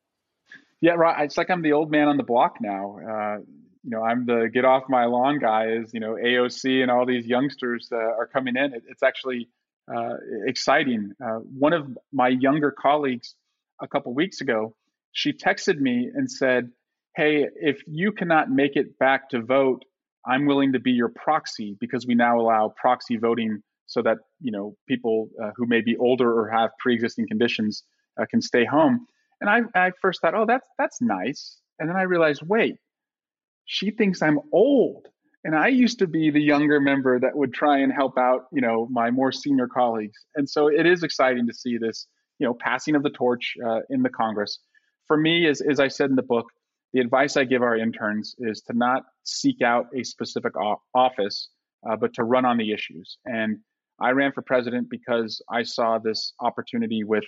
Yeah, right. It's like I'm the old man on the block now. Uh, you know, I'm the get off my lawn guy. Is you know AOC and all these youngsters are coming in. It, it's actually uh, exciting. Uh, one of my younger colleagues a couple weeks ago, she texted me and said, "Hey, if you cannot make it back to vote, I'm willing to be your proxy because we now allow proxy voting so that you know people uh, who may be older or have pre-existing conditions uh, can stay home." And I, I first thought, oh, that's that's nice. And then I realized, wait, she thinks I'm old. And I used to be the younger member that would try and help out, you know, my more senior colleagues. And so it is exciting to see this, you know, passing of the torch uh, in the Congress. For me, as, as I said in the book, the advice I give our interns is to not seek out a specific office, uh, but to run on the issues. And I ran for president because I saw this opportunity with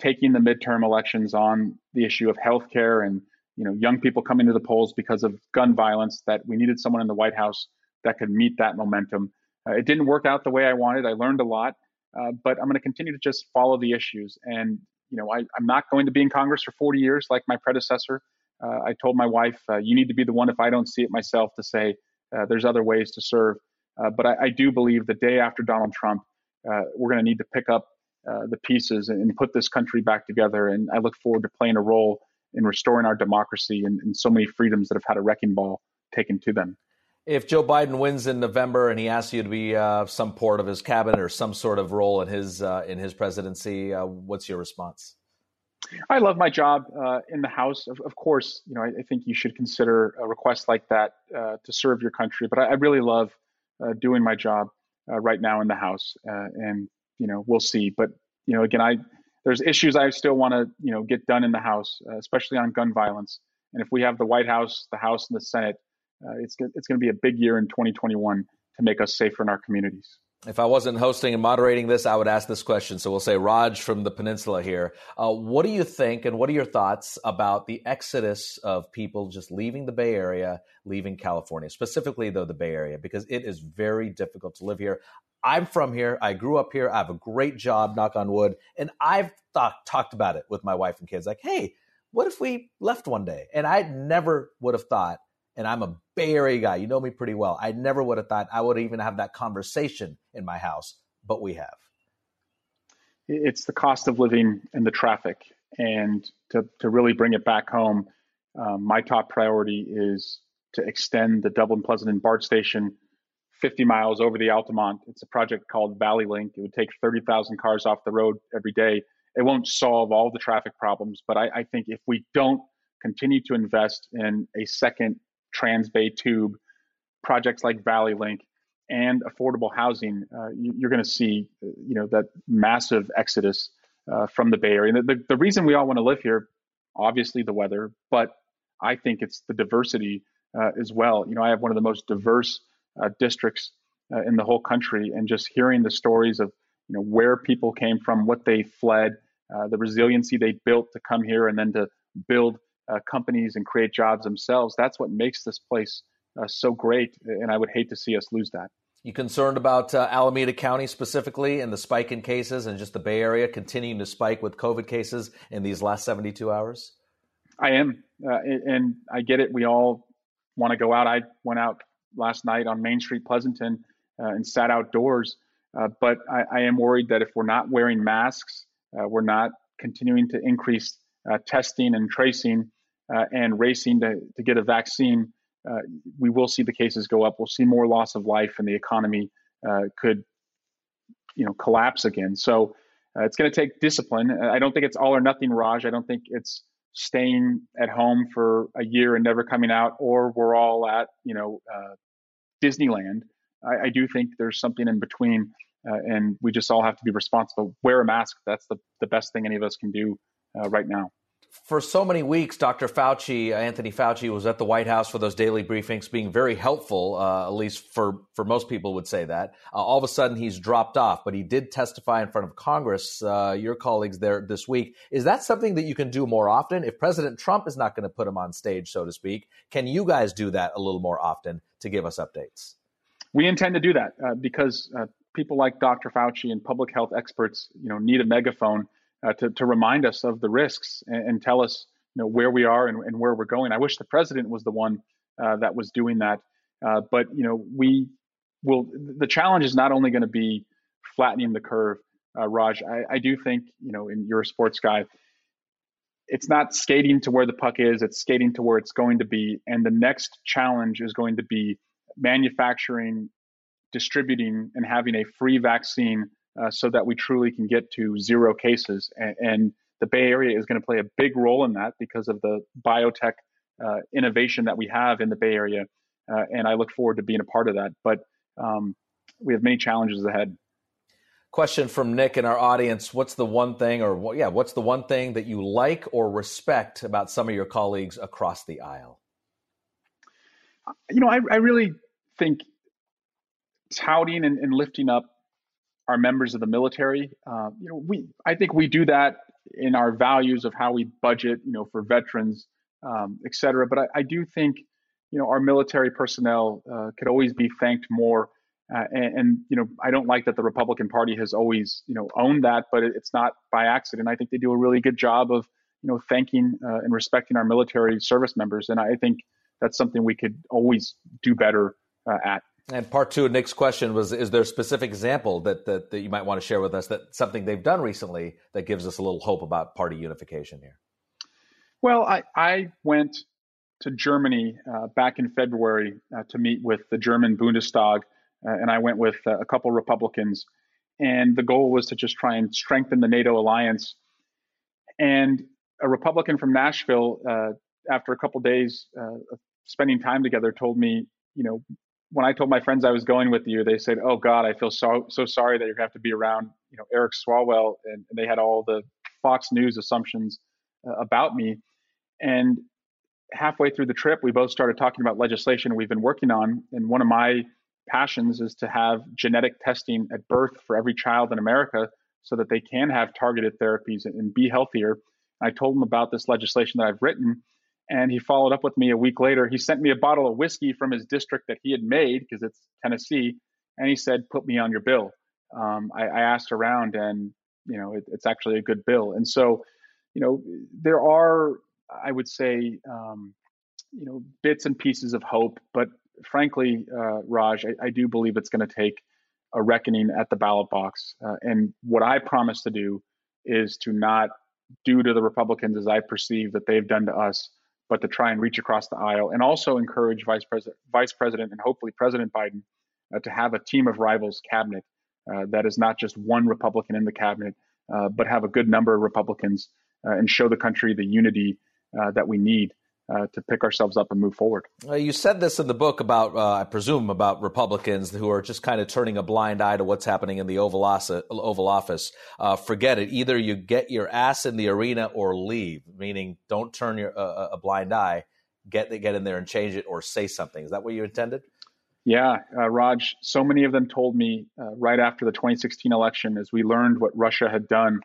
taking the midterm elections on the issue of healthcare and you know young people coming to the polls because of gun violence that we needed someone in the White House that could meet that momentum. Uh, it didn't work out the way I wanted. I learned a lot, uh, but I'm going to continue to just follow the issues. And you know, I, am not going to be in Congress for 40 years like my predecessor. Uh, I told my wife, uh, "You need to be the one if I don't see it myself to say uh, there's other ways to serve." Uh, but I, I, do believe the day after Donald Trump, we're going to need to pick up the pieces and put this country back together. And I look forward to playing a role in restoring our democracy and, and so many freedoms that have had a wrecking ball taken to them. If Joe Biden wins in November and he asks you to be uh, some part of his cabinet or some sort of role in his uh, in his presidency, uh, what's your response? I love my job uh, in the House. Of, of, course, you know I, I, think you should consider a request like that to serve your country. But I, I really love doing my job right now in the House, and you know, we'll see. But you know, again, I there's issues I still want to you know get done in the House, uh, especially on gun violence. And if we have the White House, the House, and the Senate, uh, it's it's going to be a big year in 2021 to make us safer in our communities. If I wasn't hosting and moderating this, I would ask this question. So we'll say, Raj from the peninsula here. Uh, what do you think and what are your thoughts about the exodus of people just leaving the Bay Area, leaving California, specifically, though, the Bay Area, because it is very difficult to live here. I'm from here. I grew up here. I have a great job, knock on wood. And I've thought, talked about it with my wife and kids like, hey, what if we left one day? And I never would have thought, and I'm a Bay Area guy, you know me pretty well. I never would have thought I would even have that conversation in my house, but we have. It's the cost of living and the traffic. And to, to really bring it back home, um, my top priority is to extend the Dublin Pleasanton BART station 50 miles over the Altamont. It's a project called Valley Link. It would take 30,000 cars off the road every day. It won't solve all the traffic problems, but I, I think if we don't continue to invest in a second Transbay tube, projects like Valley Link, and affordable housing, uh, you, are going to see, you know, that massive exodus uh, from the Bay Area. And the, the reason we all want to live here, obviously the weather, but I think it's the diversity uh, as well. You know, I have one of the most diverse uh, districts uh, in the whole country, and just hearing the stories of you know where people came from, what they fled, uh, the resiliency they built to come here, and then to build companies and create jobs themselves. That's what makes this place so great, and I would hate to see us lose that. You concerned about uh, Alameda County specifically and the spike in cases and just the Bay Area continuing to spike with COVID cases in these last 72 hours? I am. Uh, and I get it. We all want to go out. I went out last night on Main Street, Pleasanton, uh, and sat outdoors. Uh, but I, I, am worried that if we're not wearing masks, uh, we're not continuing to increase uh, testing and tracing uh, and racing to, to get a vaccine, uh, we will see the cases go up. We'll see more loss of life, and the economy could, you know, collapse again. So it's going to take discipline. I don't think it's all or nothing, Raj. I don't think it's staying at home for a year and never coming out, or we're all at you know uh, Disneyland. I, I, do think there's something in between, uh, and we just all have to be responsible. Wear a mask. That's the the best thing any of us can do uh, right now. For so many weeks, Dr. Fauci, Anthony Fauci, was at the White House for those daily briefings, being very helpful, uh, at least for, for most people would say that. Uh, all of a sudden, he's dropped off, but he did testify in front of Congress, uh, your colleagues there this week. Is that something that you can do more often? If President Trump is not going to put him on stage, so to speak, can you guys do that a little more often to give us updates? We intend to do that uh, because uh, people like Dr. Fauci and public health experts, you know, need a megaphone uh, to, to remind us of the risks and, and, tell us you know where we are and, and, where we're going. I wish the president was the one uh, that was doing that, uh, but you know we will. The challenge is not only going to be flattening the curve, uh, Raj. I, I, do think you know, in you're a sports guy. It's not skating to where the puck is; it's skating to where it's going to be. And the next challenge is going to be manufacturing, distributing, and having a free vaccine uh, so that we truly can get to zero cases. And, and the Bay Area is going to play a big role in that because of the biotech uh, innovation that we have in the Bay Area. Uh, and I look forward to being a part of that. But um, we have many challenges ahead. Question from Nick in our audience: What's the one thing, or yeah, what's the one thing that you like or respect about some of your colleagues across the aisle? You know, I, I really think touting and, and lifting up our members of the military. Uh, you know, we I think we do that in our values of how we budget, you know, for veterans, um, et cetera. But I, I, do think, you know, our military personnel uh, could always be thanked more. Uh, and, and, you know, I don't like that the Republican Party has always, you know, owned that, but it's not by accident. I think they do a really good job of, you know, thanking uh, and respecting our military service members, and I think that's something we could always do better uh, at. And part two of Nick's question was: Is there a specific example that, that that you might want to share with us that something they've done recently that gives us a little hope about party unification here? Well, I I went to Germany uh, back in February uh, to meet with the German Bundestag, uh, and I went with uh, a couple Republicans, and the goal was to just try and strengthen the NATO alliance. And a Republican from Nashville, uh, after a couple days uh, of spending time together, told me, you know, when I told my friends I was going with you, they said, "Oh God, I feel so so sorry that you're to have to be around, you know, Eric Swalwell," and, and they had all the Fox News assumptions uh, about me. And halfway through the trip, we both started talking about legislation we've been working on. And one of my passions is to have genetic testing at birth for every child in America, so that they can have targeted therapies and, and be healthier. I told them about this legislation that I've written, and he followed up with me a week later. He sent me a bottle of whiskey from his district that he had made because it's Tennessee. And he said, put me on your bill. Um, I, I, asked around and, you know, it, it's actually a good bill. And so, you know, there are, I would say, um, you know, bits and pieces of hope. But frankly, uh, Raj, I, I, do believe it's going to take a reckoning at the ballot box. Uh, and what I promise to do is to not do to the Republicans as I perceive that they've done to us but to try and reach across the aisle and also encourage Vice President, Vice President, and hopefully President Biden uh, to have a team of rivals cabinet uh, that is not just one Republican in the cabinet, uh, but have a good number of Republicans uh, and show the country the unity uh, that we need uh, to pick ourselves up and move forward. Uh, you said this in the book about, uh, I presume, about Republicans who are just kind of turning a blind eye to what's happening in the Oval Office. Oval Office. Uh, forget it. Either you get your ass in the arena or leave, meaning don't turn your, uh, a blind eye. Get get in there and change it, or say something. Is that what you intended? Yeah, uh, Raj. So many of them told me right after the 2016 election, as we learned what Russia had done,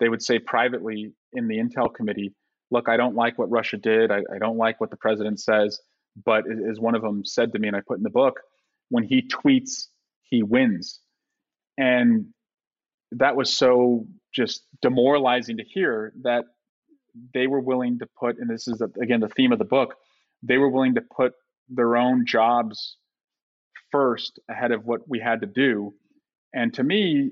they would say privately in the Intel Committee look, I don't like what Russia did. I, I don't like what the president says. But as one of them said to me, and I put in the book, when he tweets, he wins. And that was so just demoralizing to hear that they were willing to put, and this is again the theme of the book, they were willing to put their own jobs first ahead of what we had to do. And to me,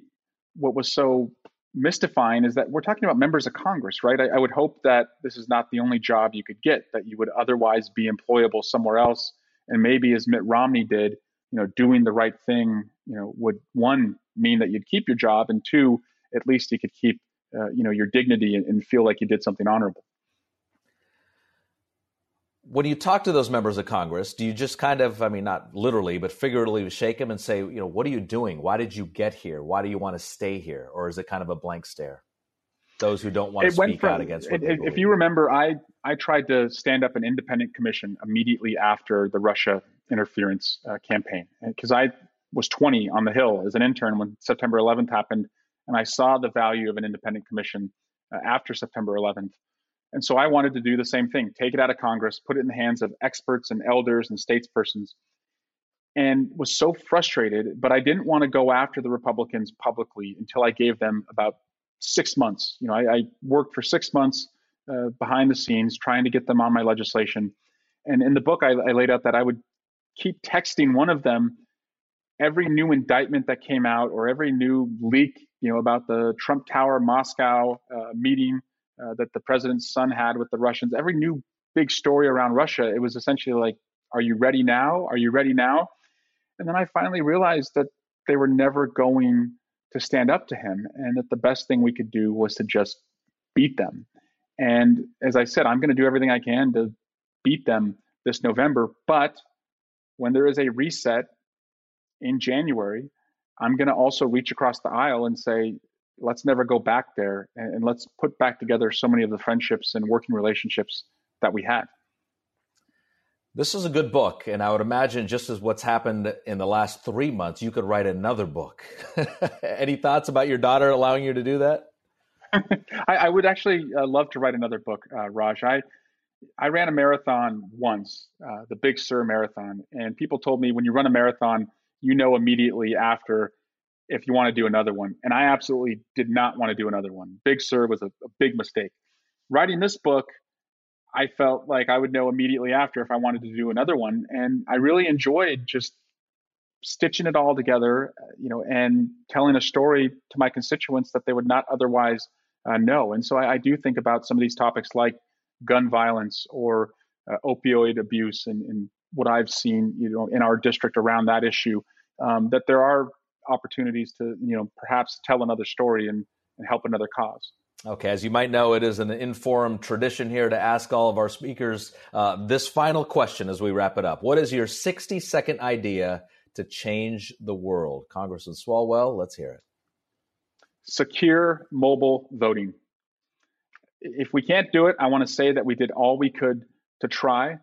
what was so mystifying is that we're talking about members of Congress, right? I, I, would hope that this is not the only job you could get, that you would otherwise be employable somewhere else. And maybe as Mitt Romney did, you know, doing the right thing, you know, would one mean that you'd keep your job, and two, at least you could keep, uh, you know, your dignity and, and feel like you did something honorable when you talk to those members of Congress, do you just kind of, I mean, not literally, but figuratively shake them and say, you know, what are you doing? Why did you get here? Why do you want to stay here? Or is it kind of a blank stare? those who don't want to speak from, out against what it, If you remember, I, I tried to stand up an independent commission immediately after the Russia interference uh, campaign because I was 20 on the Hill as an intern when September 11th happened, and I saw the value of an independent commission uh, after September 11th. And so I wanted to do the same thing take it out of Congress, put it in the hands of experts and elders and statespersons, and was so frustrated. But I didn't want to go after the Republicans publicly until I gave them about six months. You know, I, I worked for six months uh, behind the scenes trying to get them on my legislation. And in the book, I, I laid out that I would keep texting one of them every new indictment that came out or every new leak, you know, about the Trump Tower Moscow uh, meeting uh, that the president's son had with the Russians, every new big story around Russia, it was essentially like, "Are you ready now? Are you ready now?" And then I finally realized that they were never going to stand up to him, and that the best thing we could do was to just beat them. And as I said, I'm going to do everything I can to beat them this November. But when there is a reset in January, I'm going to also reach across the aisle and say, let's never go back there and, and, let's put back together so many of the friendships and working relationships that we had. This is a good book, and I would imagine just as what's happened in the last three months, you could write another book. Any thoughts about your daughter allowing you to do that? I, I, would actually uh, love to write another book, uh, Raj. I I ran a marathon once, uh, the Big Sur Marathon, and people told me when you run a marathon, you know immediately after if you want to do another one. And I absolutely did not want to do another one. Big Sur was a, a big mistake. Writing this book, I felt like I would know immediately after if I wanted to do another one. And I really enjoyed just stitching it all together, you know, and telling a story to my constituents that they would not otherwise uh, know. And so I, I, do think about some of these topics like gun violence or uh, opioid abuse and, and what I've seen, you know, in our district around that issue, um, that there are opportunities to, you know, perhaps tell another story and, and help another cause. Okay, as you might know, it is an Inforum tradition here to ask all of our speakers uh, this final question as we wrap it up. What is your 60 second idea to change the world? Congressman Swalwell, let's hear it. Secure mobile voting. If we can't do it, I want to say that we did all we could to try.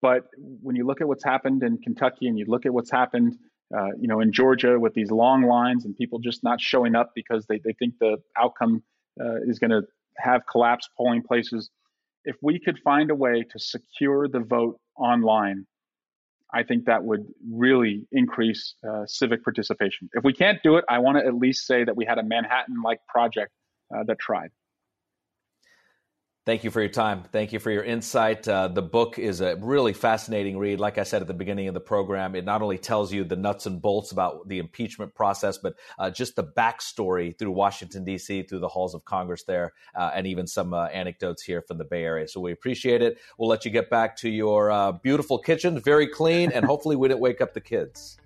But when you look at what's happened in Kentucky and you look at what's happened, uh, you know, in Georgia with these long lines and people just not showing up because they, they think the outcome uh, is going to have collapsed polling places. If we could find a way to secure the vote online, I think that would really increase uh, civic participation. If we can't do it, I want to at least say that we had a Manhattan like project uh, that tried. Thank you for your time. Thank you for your insight. Uh, the book is a really fascinating read. Like I said at the beginning of the program, it not only tells you the nuts and bolts about the impeachment process, but uh, just the backstory through Washington, D.C., through the halls of Congress there, uh, and even some uh, anecdotes here from the Bay Area. So we appreciate it. We'll let you get back to your uh, beautiful kitchen, very clean, and hopefully we didn't wake up the kids.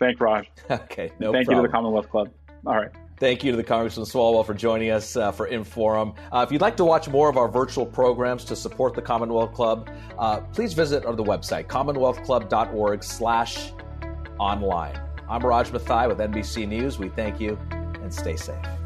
Thank Raj. okay, no Thank problem. you to the Commonwealth Club. All right. Thank you to the Congressman Swalwell for joining us uh, for Inforum. Uh, if you'd like to watch more of our virtual programs to support the Commonwealth Club, uh, please visit our the website, commonwealthclub.org slash online. I'm Raj Mathai with NBC News. We thank you and stay safe.